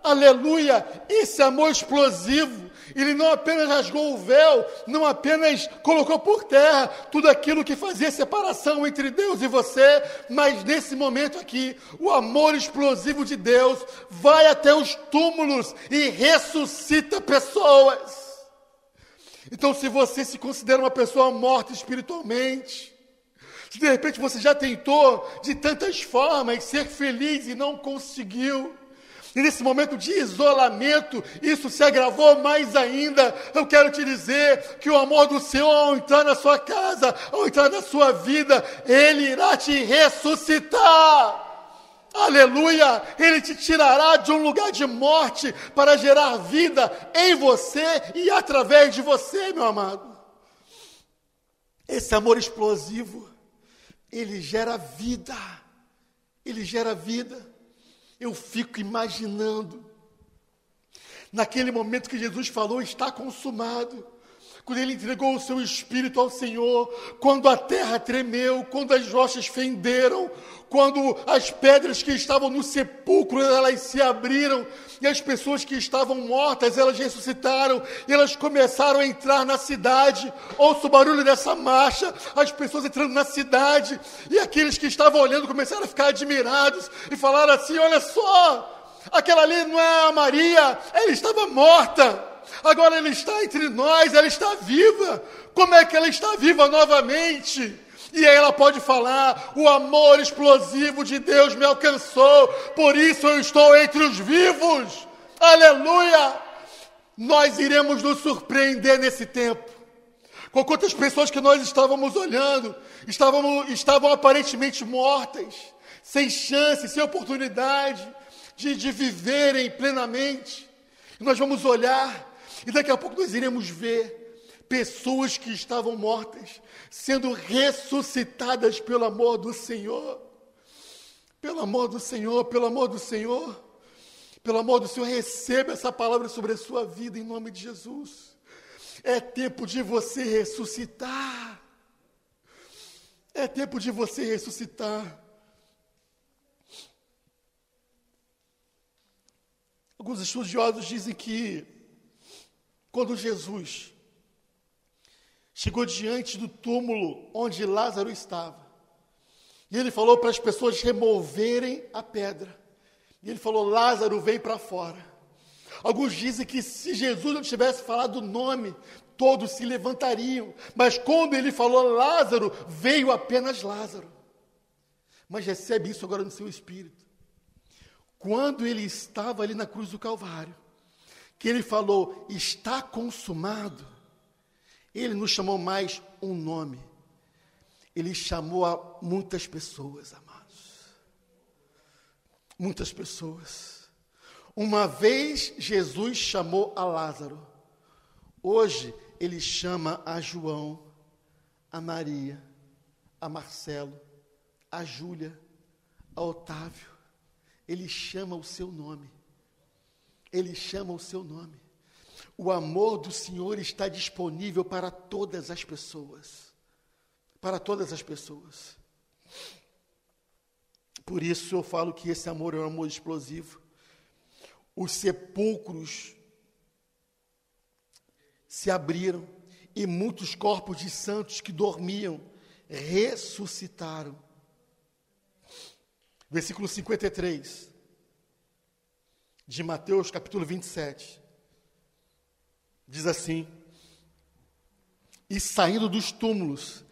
Aleluia! Esse amor explosivo, ele não apenas rasgou o véu, não apenas colocou por terra tudo aquilo que fazia separação entre Deus e você, mas nesse momento aqui, o amor explosivo de Deus vai até os túmulos e ressuscita pessoas. Então, se você se considera uma pessoa morta espiritualmente, se de repente você já tentou de tantas formas ser feliz e não conseguiu, e nesse momento de isolamento, isso se agravou mais ainda. Eu quero te dizer que o amor do Senhor, ao entrar na sua casa, ao entrar na sua vida, Ele irá te ressuscitar. Aleluia! Ele te tirará de um lugar de morte para gerar vida em você e através de você, meu amado. Esse amor explosivo, ele gera vida. Ele gera vida. Eu fico imaginando, naquele momento que Jesus falou, está consumado. Quando ele entregou o seu espírito ao Senhor, quando a terra tremeu, quando as rochas fenderam, quando as pedras que estavam no sepulcro elas se abriram e as pessoas que estavam mortas elas ressuscitaram e elas começaram a entrar na cidade. Ouça o barulho dessa marcha, as pessoas entrando na cidade e aqueles que estavam olhando começaram a ficar admirados e falaram assim: Olha só, aquela ali não é a Maria, ela estava morta agora ela está entre nós, ela está viva. Como é que ela está viva novamente? E aí ela pode falar: o amor explosivo de Deus me alcançou, por isso eu estou entre os vivos. Aleluia! Nós iremos nos surpreender nesse tempo. Com quantas pessoas que nós estávamos olhando, estavam, estavam aparentemente mortas, sem chance, sem oportunidade de, de viverem plenamente. E nós vamos olhar e daqui a pouco nós iremos ver pessoas que estavam mortas sendo ressuscitadas pelo amor do Senhor. Pelo amor do Senhor, pelo amor do Senhor. Pelo amor do Senhor, receba essa palavra sobre a sua vida em nome de Jesus. É tempo de você ressuscitar. É tempo de você ressuscitar. Alguns estudiosos dizem que quando Jesus chegou diante do túmulo onde Lázaro estava, e ele falou para as pessoas removerem a pedra. E ele falou: Lázaro, vem para fora. Alguns dizem que se Jesus não tivesse falado o nome, todos se levantariam. Mas quando ele falou Lázaro, veio apenas Lázaro. Mas recebe isso agora no seu espírito. Quando ele estava ali na cruz do Calvário, que ele falou, está consumado, ele não chamou mais um nome, ele chamou a muitas pessoas, amados. Muitas pessoas. Uma vez Jesus chamou a Lázaro, hoje ele chama a João, a Maria, a Marcelo, a Júlia, a Otávio. Ele chama o seu nome. Ele chama o seu nome. O amor do Senhor está disponível para todas as pessoas. Para todas as pessoas. Por isso eu falo que esse amor é um amor explosivo. Os sepulcros se abriram e muitos corpos de santos que dormiam ressuscitaram. Versículo 53 de Mateus capítulo 27. Diz assim: E saindo dos túmulos,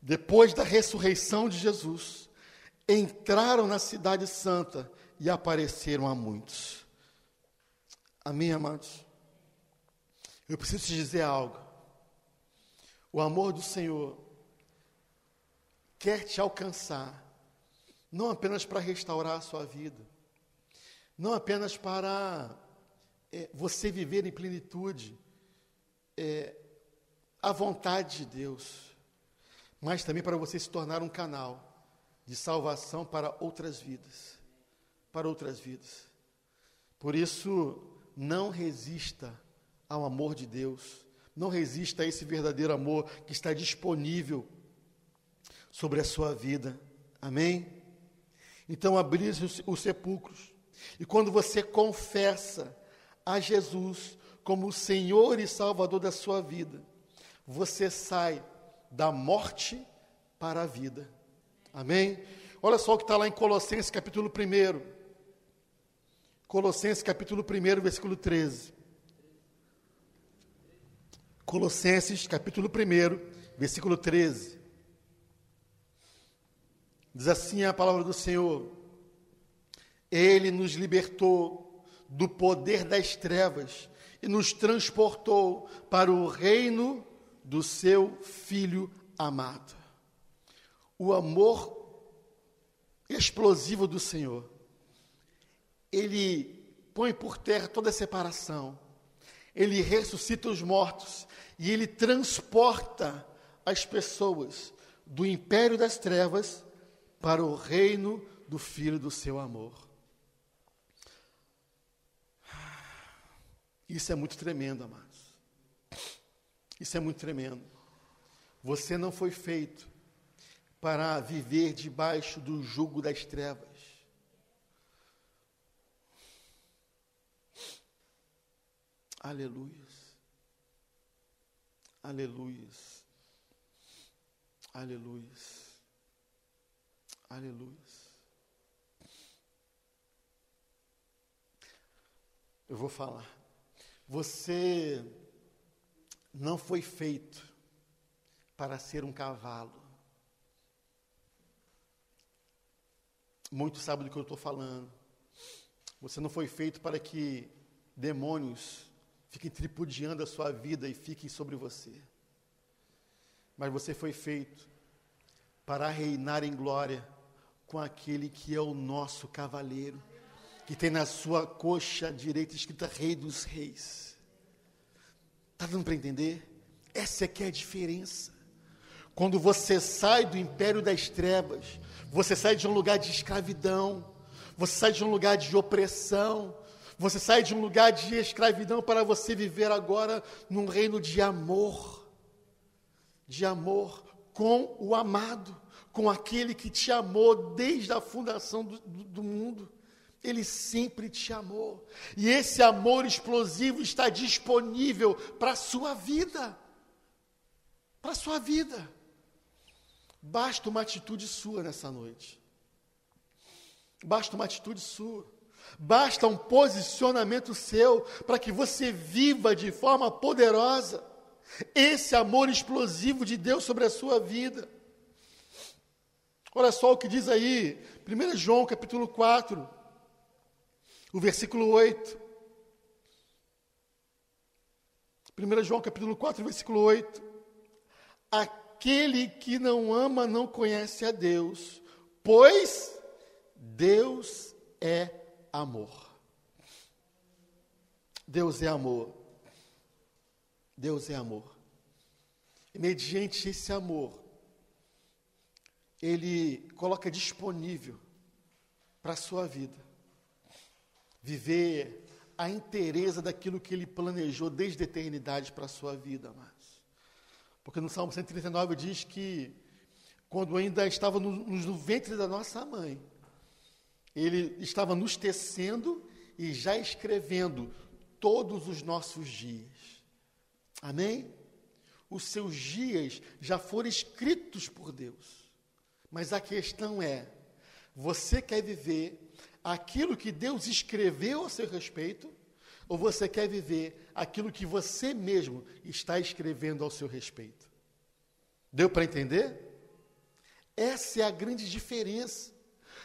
depois da ressurreição de Jesus, entraram na Cidade Santa e apareceram a muitos. Amém, amados? Eu preciso te dizer algo. O amor do Senhor quer te alcançar, não apenas para restaurar a sua vida, não apenas para é, você viver em plenitude é, a vontade de Deus, mas também para você se tornar um canal de salvação para outras vidas, para outras vidas. Por isso, não resista ao amor de Deus, não resista a esse verdadeiro amor que está disponível sobre a sua vida. Amém? Então, abrir os, os sepulcros e quando você confessa a Jesus como o Senhor e Salvador da sua vida, você sai da morte para a vida. Amém? Olha só o que está lá em Colossenses capítulo 1. Colossenses capítulo 1, versículo 13. Colossenses capítulo 1, versículo 13. Diz assim a palavra do Senhor: ele nos libertou do poder das trevas e nos transportou para o reino do seu Filho amado. O amor explosivo do Senhor, ele põe por terra toda separação, ele ressuscita os mortos e ele transporta as pessoas do império das trevas para o reino do Filho do seu amor. Isso é muito tremendo, amados. Isso é muito tremendo. Você não foi feito para viver debaixo do jugo das trevas. Aleluias. Aleluias. Aleluias. Aleluias. Eu vou falar. Você não foi feito para ser um cavalo. Muitos sabem do que eu estou falando. Você não foi feito para que demônios fiquem tripudiando a sua vida e fiquem sobre você. Mas você foi feito para reinar em glória com aquele que é o nosso cavaleiro, que tem na sua coxa direita escrita Rei dos Reis. Está dando para entender? Essa é que é a diferença. Quando você sai do império das trevas, você sai de um lugar de escravidão, você sai de um lugar de opressão, você sai de um lugar de escravidão para você viver agora num reino de amor, de amor com o amado, com aquele que te amou desde a fundação do, do, do mundo. Ele sempre te amou. E esse amor explosivo está disponível para a sua vida. Para a sua vida. Basta uma atitude sua nessa noite. Basta uma atitude sua. Basta um posicionamento seu para que você viva de forma poderosa esse amor explosivo de Deus sobre a sua vida. Olha só o que diz aí, 1 João capítulo 4, o versículo 8. 1 João capítulo 4, versículo 8. Aquele que não ama não conhece a Deus, pois Deus é amor. Deus é amor. Deus é amor. E mediante esse amor, Ele coloca disponível para a sua vida viver a inteireza daquilo que Ele planejou desde a eternidade para a sua vida, amados. Porque no Salmo 139 diz que quando ainda estava no, no ventre da nossa mãe, ele estava nos tecendo e já escrevendo todos os nossos dias. Amém? Os seus dias já foram escritos por Deus. Mas a questão é: você quer viver aquilo que Deus escreveu a seu respeito? Ou você quer viver aquilo que você mesmo está escrevendo ao seu respeito? Deu para entender? Essa é a grande diferença.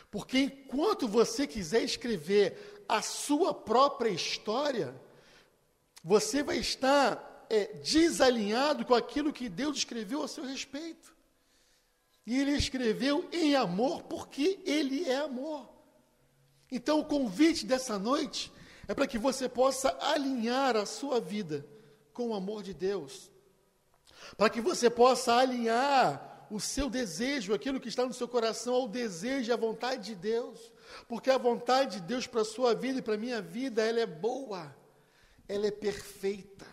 Porque enquanto você quiser escrever a sua própria história, você vai estar é, desalinhado com aquilo que Deus escreveu a seu respeito. E Ele escreveu em amor porque Ele é amor. Então, o convite dessa noite é para que você possa alinhar a sua vida com o amor de Deus, para que você possa alinhar o seu desejo, aquilo que está no seu coração, ao desejo e à vontade de Deus. Porque a vontade de Deus para a sua vida e para a minha vida, ela é boa, ela é perfeita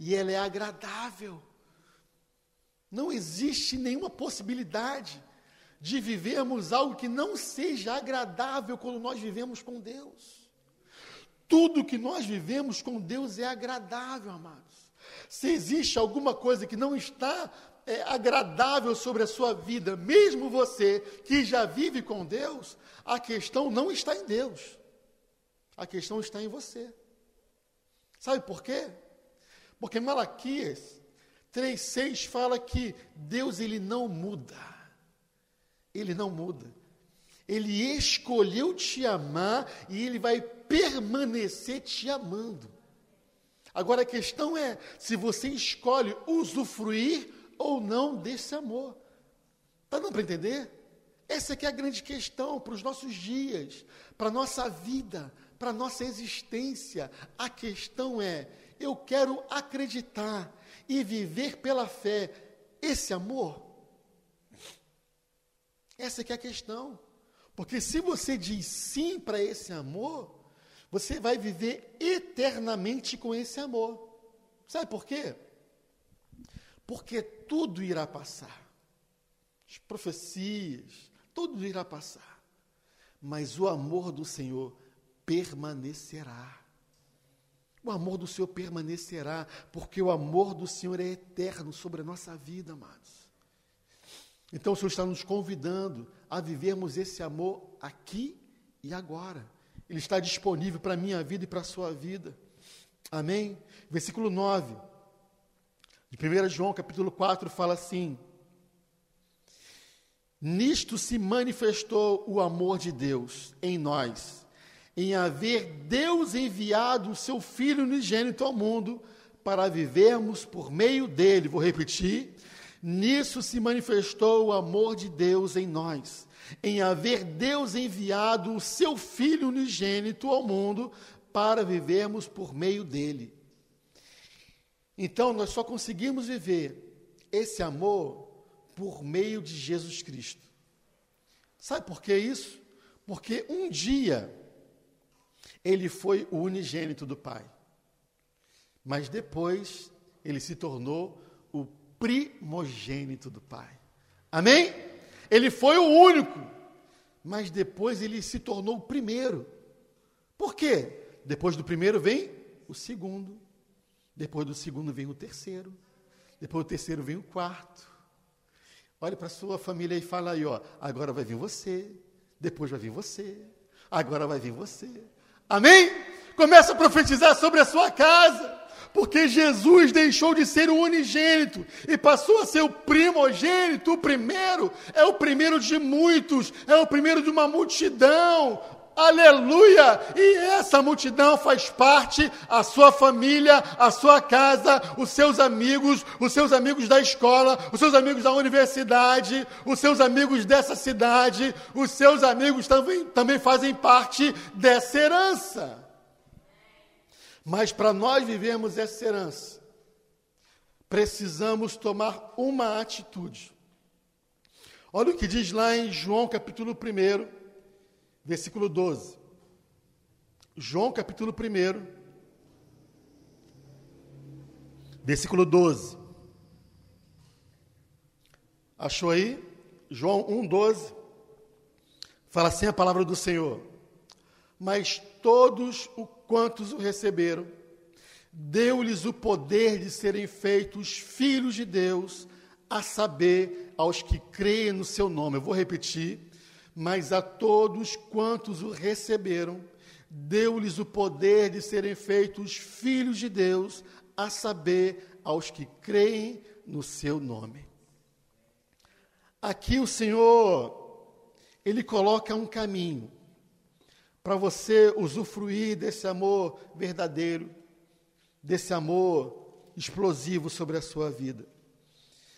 e ela é agradável. Não existe nenhuma possibilidade de vivermos algo que não seja agradável quando nós vivemos com Deus. Tudo que nós vivemos com Deus é agradável, amados. Se existe alguma coisa que não está é, agradável sobre a sua vida, mesmo você que já vive com Deus, a questão não está em Deus, a questão está em você. Sabe por quê? Porque Malaquias 3,6 fala que Deus ele não muda, ele não muda. Ele escolheu te amar e ele vai permanecer te amando. Agora a questão é se você escolhe usufruir ou não desse amor. Está dando para entender? Essa é a grande questão para os nossos dias, para a nossa vida, para a nossa existência. A questão é: eu quero acreditar e viver pela fé esse amor? Essa aqui é a questão. Porque se você diz sim para esse amor, você vai viver eternamente com esse amor. Sabe por quê? porque tudo irá passar. As profecias, tudo irá passar. Mas o amor do Senhor permanecerá. O amor do Senhor permanecerá, porque o amor do Senhor é eterno sobre a nossa vida, amados. Então o Senhor está nos convidando a vivermos esse amor aqui e agora. Ele está disponível para a minha vida e para a sua vida. Amém? Versículo 9 de 1 João, capítulo 4, fala assim: Nisto se manifestou o amor de Deus em nós, em haver Deus enviado o seu Filho unigênito ao mundo para vivermos por meio dele. Vou repetir. Nisso se manifestou o amor de Deus em nós, em haver Deus enviado o seu Filho unigênito ao mundo para vivermos por meio dele. Então, nós só conseguimos viver esse amor por meio de Jesus Cristo. Sabe por que isso? Porque um dia ele foi o unigênito do Pai, mas depois ele se tornou primogênito do Pai. Amém? Ele foi o único, mas depois ele se tornou o primeiro. Por quê? Depois do primeiro vem o segundo. Depois do segundo vem o terceiro. Depois do terceiro vem o quarto. Olhe para sua família e fala aí, ó, agora vai vir você, depois vai vir você, agora vai vir você. Amém? Começa a profetizar sobre a sua casa, porque Jesus deixou de ser o unigênito e passou a ser o primogênito, o primeiro, é o primeiro de muitos, é o primeiro de uma multidão. Aleluia! E essa multidão faz parte a sua família, a sua casa, os seus amigos, os seus amigos da escola, os seus amigos da universidade, os seus amigos dessa cidade, os seus amigos também, também fazem parte dessa herança. Mas para nós vivermos essa herança, precisamos tomar uma atitude. Olha o que diz lá em João capítulo 1, versículo 12. João capítulo 1, versículo 12. Achou aí? João 1, 12. Fala assim a palavra do Senhor. Mas todos o quantos o receberam, deu-lhes o poder de serem feitos filhos de Deus, a saber, aos que creem no seu nome. Eu vou repetir mas a todos quantos o receberam, deu-lhes o poder de serem feitos filhos de Deus, a saber, aos que creem no seu nome. Aqui o Senhor, ele coloca um caminho para você usufruir desse amor verdadeiro, desse amor explosivo sobre a sua vida.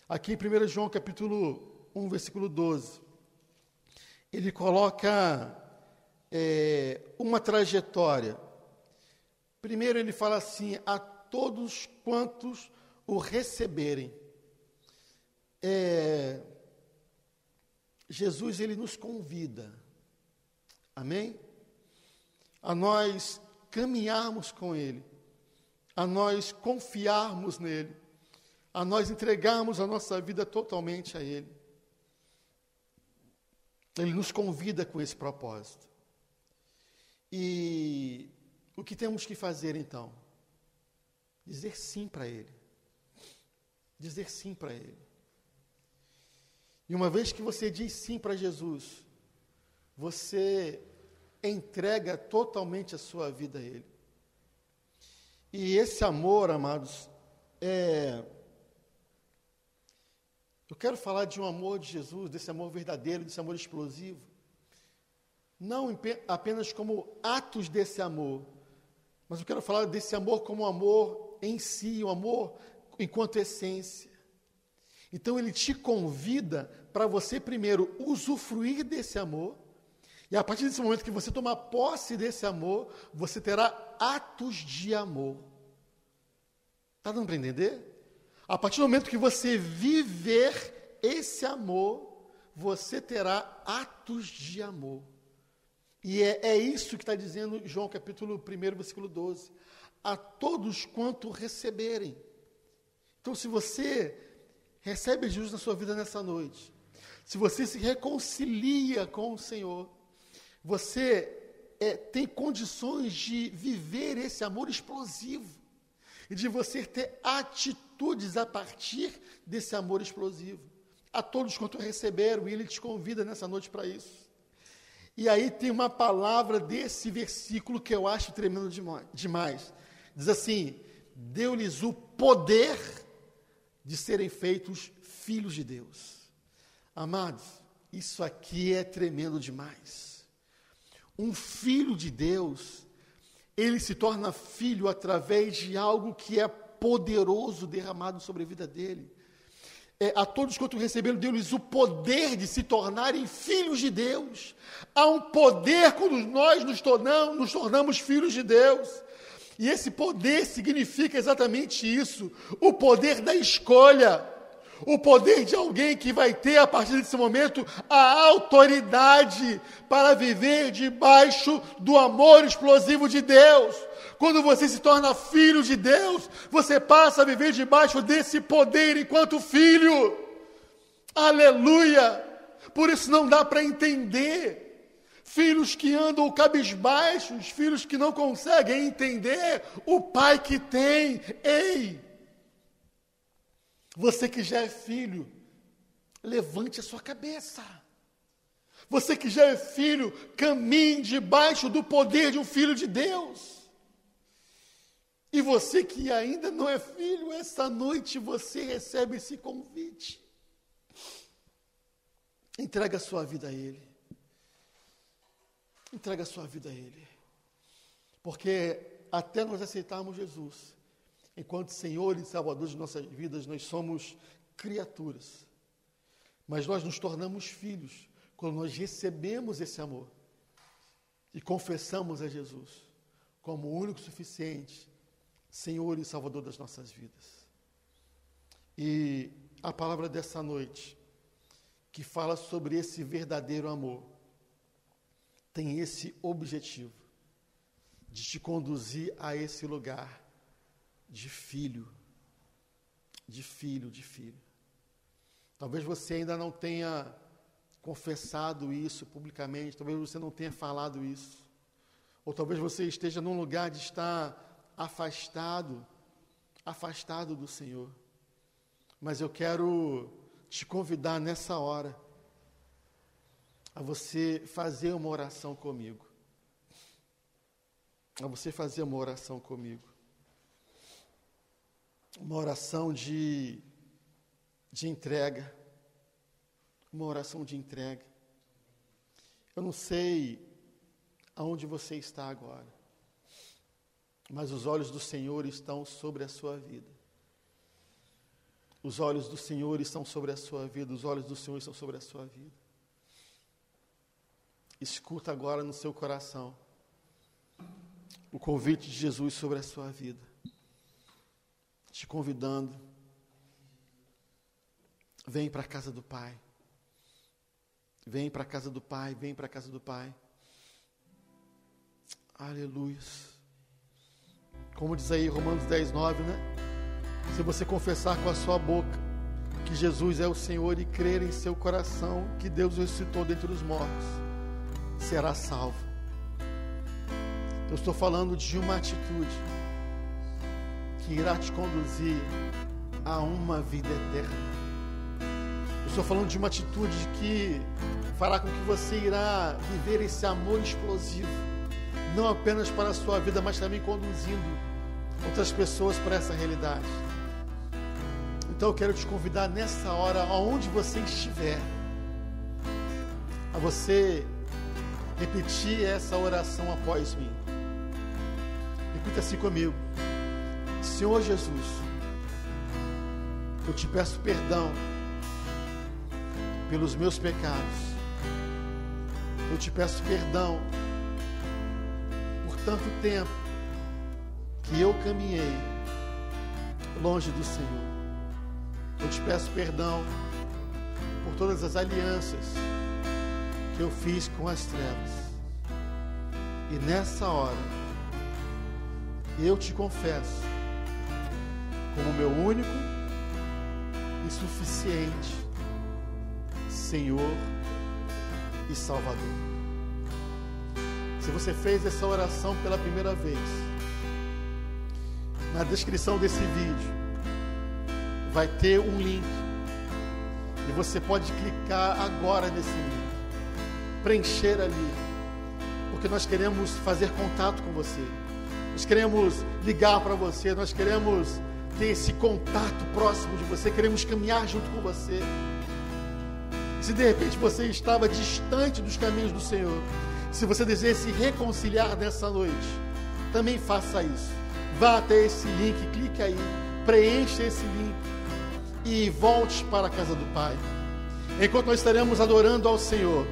Aqui em 1 João capítulo 1, versículo 12 ele coloca é, uma trajetória. Primeiro, ele fala assim: a todos quantos o receberem. É, Jesus, ele nos convida, amém? A nós caminharmos com Ele, a nós confiarmos nele, a nós entregarmos a nossa vida totalmente a Ele. Ele nos convida com esse propósito. E o que temos que fazer então? Dizer sim para Ele. Dizer sim para Ele. E uma vez que você diz sim para Jesus, você entrega totalmente a sua vida a Ele. E esse amor, amados, é eu quero falar de um amor de Jesus, desse amor verdadeiro, desse amor explosivo. Não apenas como atos desse amor, mas eu quero falar desse amor como amor em si, o um amor enquanto essência. Então ele te convida para você primeiro usufruir desse amor, e a partir desse momento que você tomar posse desse amor, você terá atos de amor. Está dando para entender? A partir do momento que você viver esse amor, você terá atos de amor. E é, é isso que está dizendo João capítulo 1, versículo 12. A todos quanto receberem. Então, se você recebe Jesus na sua vida nessa noite, se você se reconcilia com o Senhor, você é, tem condições de viver esse amor explosivo e de você ter atitudes a partir desse amor explosivo. A todos quanto receberam, e Ele te convida nessa noite para isso. E aí tem uma palavra desse versículo que eu acho tremendo demais. Diz assim: deu-lhes o poder de serem feitos filhos de Deus. Amados, isso aqui é tremendo demais. Um filho de Deus, ele se torna filho através de algo que é poderoso derramado sobre a vida dele. É, a todos quanto receberam, deu-lhes o poder de se tornarem filhos de Deus. Há um poder quando nós nos tornamos, nos tornamos filhos de Deus. E esse poder significa exatamente isso: o poder da escolha, o poder de alguém que vai ter, a partir desse momento, a autoridade para viver debaixo do amor explosivo de Deus. Quando você se torna filho de Deus, você passa a viver debaixo desse poder enquanto filho. Aleluia! Por isso não dá para entender filhos que andam cabisbaixos, filhos que não conseguem entender o pai que tem. Ei! Você que já é filho, levante a sua cabeça. Você que já é filho, caminhe debaixo do poder de um filho de Deus. E você que ainda não é filho, essa noite você recebe esse convite. Entrega a sua vida a Ele. Entrega a sua vida a Ele. Porque até nós aceitarmos Jesus, enquanto Senhor e Salvador de nossas vidas, nós somos criaturas. Mas nós nos tornamos filhos quando nós recebemos esse amor e confessamos a Jesus como o único suficiente, Senhor e Salvador das nossas vidas. E a palavra dessa noite, que fala sobre esse verdadeiro amor, tem esse objetivo de te conduzir a esse lugar de filho, de filho, de filho. Talvez você ainda não tenha confessado isso publicamente, talvez você não tenha falado isso, ou talvez você esteja num lugar de estar afastado, afastado do Senhor. Mas eu quero te convidar nessa hora a você fazer uma oração comigo. A você fazer uma oração comigo. Uma oração de, de entrega. Uma oração de entrega. Eu não sei aonde você está agora, mas os olhos do Senhor estão sobre a sua vida. Os olhos do Senhor estão sobre a sua vida, os olhos do Senhor estão sobre a sua vida. Escuta agora no seu coração o convite de Jesus sobre a sua vida. Te convidando. Vem para a casa do Pai. Vem para a casa do Pai, vem para a casa do Pai. Aleluia. Como diz aí Romanos 10, 9, né? Se você confessar com a sua boca que Jesus é o Senhor e crer em seu coração que Deus ressuscitou dentre os mortos será salvo. Eu estou falando de uma atitude que irá te conduzir a uma vida eterna. Eu estou falando de uma atitude que fará com que você irá viver esse amor explosivo, não apenas para a sua vida, mas também conduzindo outras pessoas para essa realidade. Então eu quero te convidar nessa hora, aonde você estiver, a você repetir essa oração após mim. Repita assim comigo: Senhor Jesus, eu te peço perdão pelos meus pecados. Eu te peço perdão por tanto tempo que eu caminhei longe do Senhor. Eu te peço perdão por todas as alianças que eu fiz com as trevas. E nessa hora, eu te confesso como meu único e suficiente Senhor e Salvador. Se você fez essa oração pela primeira vez, na descrição desse vídeo vai ter um link e você pode clicar agora nesse link, preencher ali, porque nós queremos fazer contato com você, nós queremos ligar para você, nós queremos ter esse contato próximo de você, queremos caminhar junto com você. Se de repente você estava distante dos caminhos do Senhor, se você deseja se reconciliar nessa noite, também faça isso. Vá até esse link, clique aí, preencha esse link e volte para a casa do Pai. Enquanto nós estaremos adorando ao Senhor,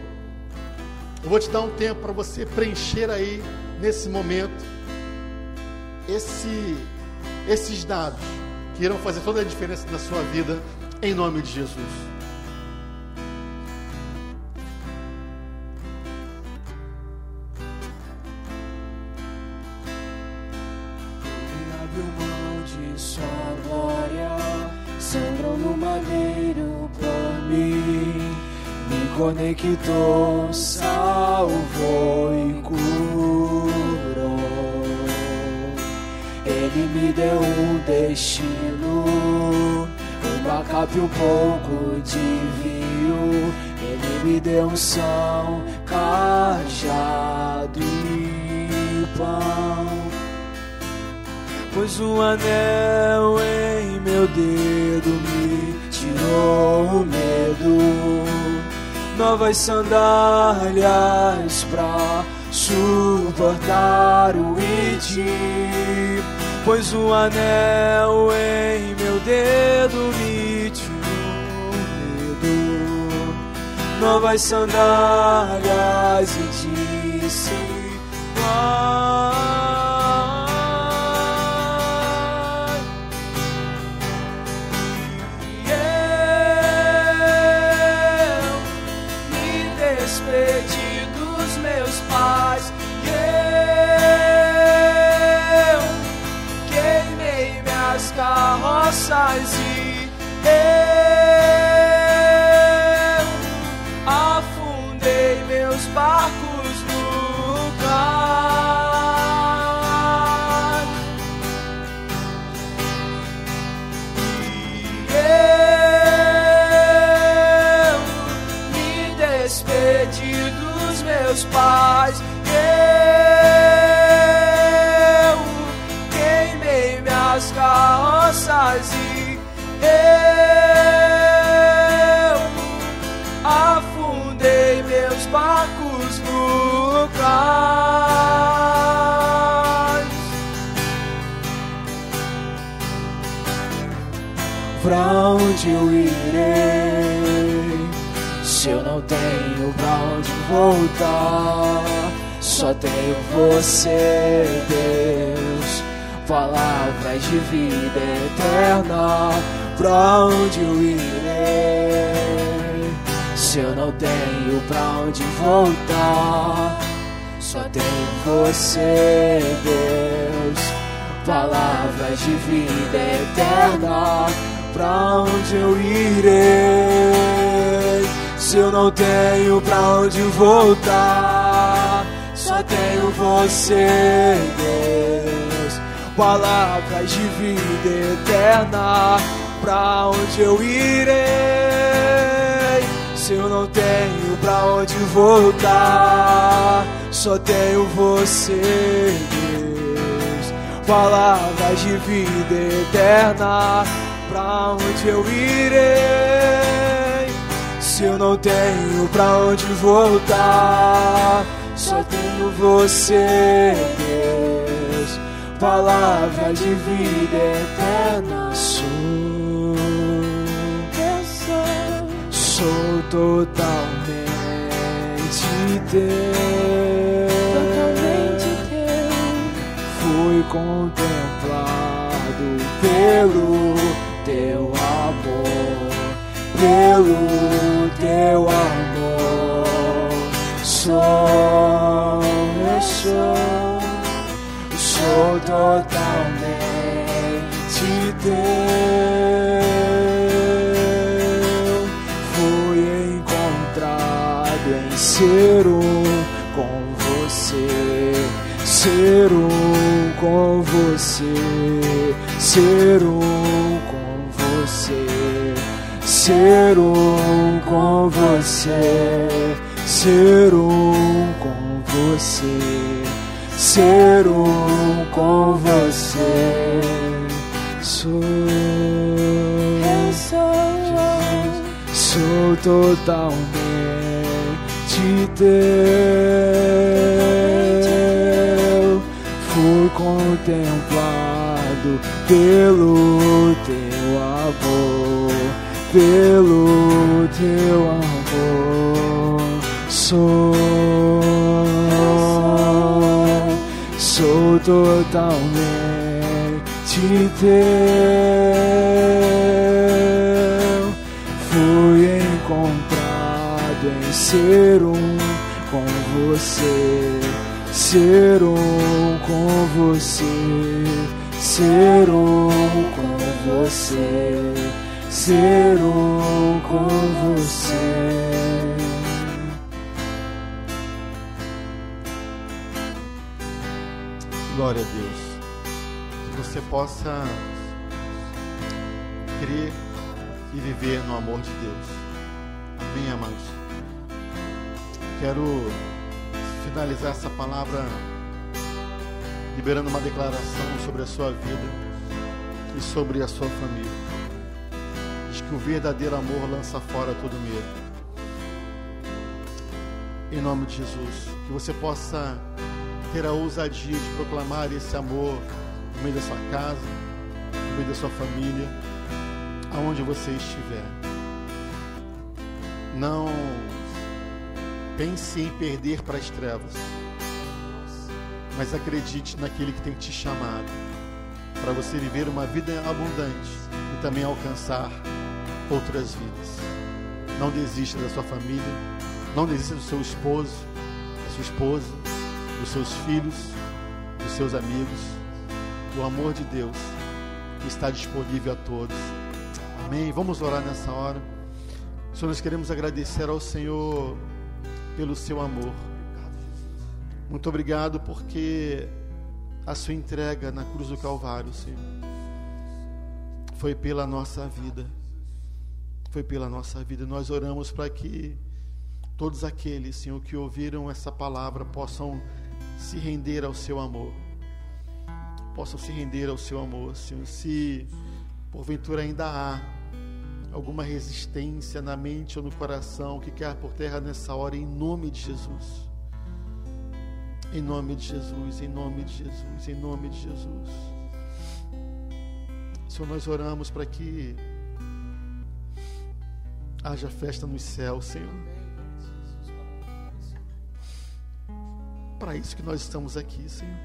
eu vou te dar um tempo para você preencher aí nesse momento esse, esses dados que irão fazer toda a diferença na sua vida, em nome de Jesus. conectou, salvou e curou. Me deu um destino, uma capa e um pouco de vinho. Ele me deu um são, cajado e pão. Pois um anel em meu dedo me tirou o medo novas sandálias pra suportar o id. Pois um anel em meu dedo me medo. Novas sandálias e disse: Vai. Carroças e eu afundei meus barcos no lugar. E eu me despedi dos meus pais. Pra onde eu irei? Se eu não tenho pra onde voltar, só tenho você, Deus palavras de vida eterna. Pra onde eu irei? Se eu não tenho pra onde voltar, só tenho você, Deus. Palavras de vida eterna. Pra onde eu irei? Se eu não tenho pra onde voltar, só tenho você, Deus palavras de vida eterna. Pra onde eu irei? Se eu não tenho pra onde voltar, só tenho você, Deus. Palavras de vida eterna. Pra onde eu irei? Se eu não tenho pra onde voltar, só tenho você, Deus palavra de vida eterna sou. Eu sou, sou totalmente teu. Totalmente teu. Fui contemplado pelo pelo teu amor. Sou, eu sou, sou totalmente teu. Fui encontrado em ser um com você, ser um com você, ser um ser um com você, ser um com você, ser um com você. Sou Eu sou. sou totalmente teu. Fui contemplado pelo teu amor, pelo teu amor. Sou, sou totalmente teu. Fui encontrado em ser um com você, ser um com você, ser um com você, ser um com você. Glória a Deus. Que você possa crer e viver no amor de Deus. Amém, amados. Quero finalizar essa palavra liberando uma declaração sobre a sua vida e sobre a sua família. Que o verdadeiro amor lança fora todo medo. Em nome de Jesus, que você possa ter a ousadia de proclamar esse amor no meio da sua casa, no meio da sua família, aonde você estiver. Não pense em perder para as trevas, mas acredite naquele que tem te chamado para você viver uma vida abundante e também alcançar outras vidas. Não desista da sua família, não desista do seu esposo, da sua esposa, dos seus filhos, dos seus amigos. O amor de Deus está disponível a todos. Amém. Vamos orar nessa hora. Senhor, nós queremos agradecer ao Senhor pelo seu amor. Muito obrigado porque a sua entrega na cruz do Calvário, Senhor, foi pela nossa vida. Foi pela nossa vida. Nós oramos para que todos aqueles, Senhor, que ouviram essa palavra possam se render ao seu amor. Possam se render ao seu amor, Senhor. Se porventura ainda há alguma resistência na mente ou no coração que quer por terra nessa hora, em nome de Jesus. Em nome de Jesus, em nome de Jesus, em nome de Jesus. Senhor, nós oramos para que haja festa nos céus, Senhor. Para isso que nós estamos aqui, Senhor.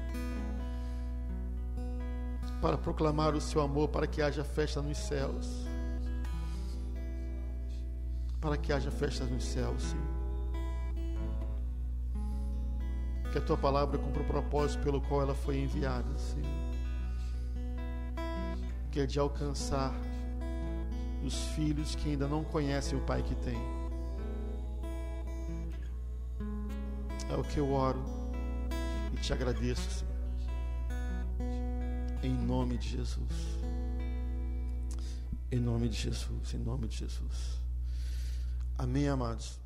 Para proclamar o seu amor, para que haja festa nos céus. Para que haja festa nos céus, Senhor. Que a tua palavra cumpra o propósito pelo qual ela foi enviada, Senhor. Que é de alcançar os filhos que ainda não conhecem o Pai que tem. É o que eu oro e te agradeço, Senhor. Em nome de Jesus. Em nome de Jesus, em nome de Jesus. Amém, amados.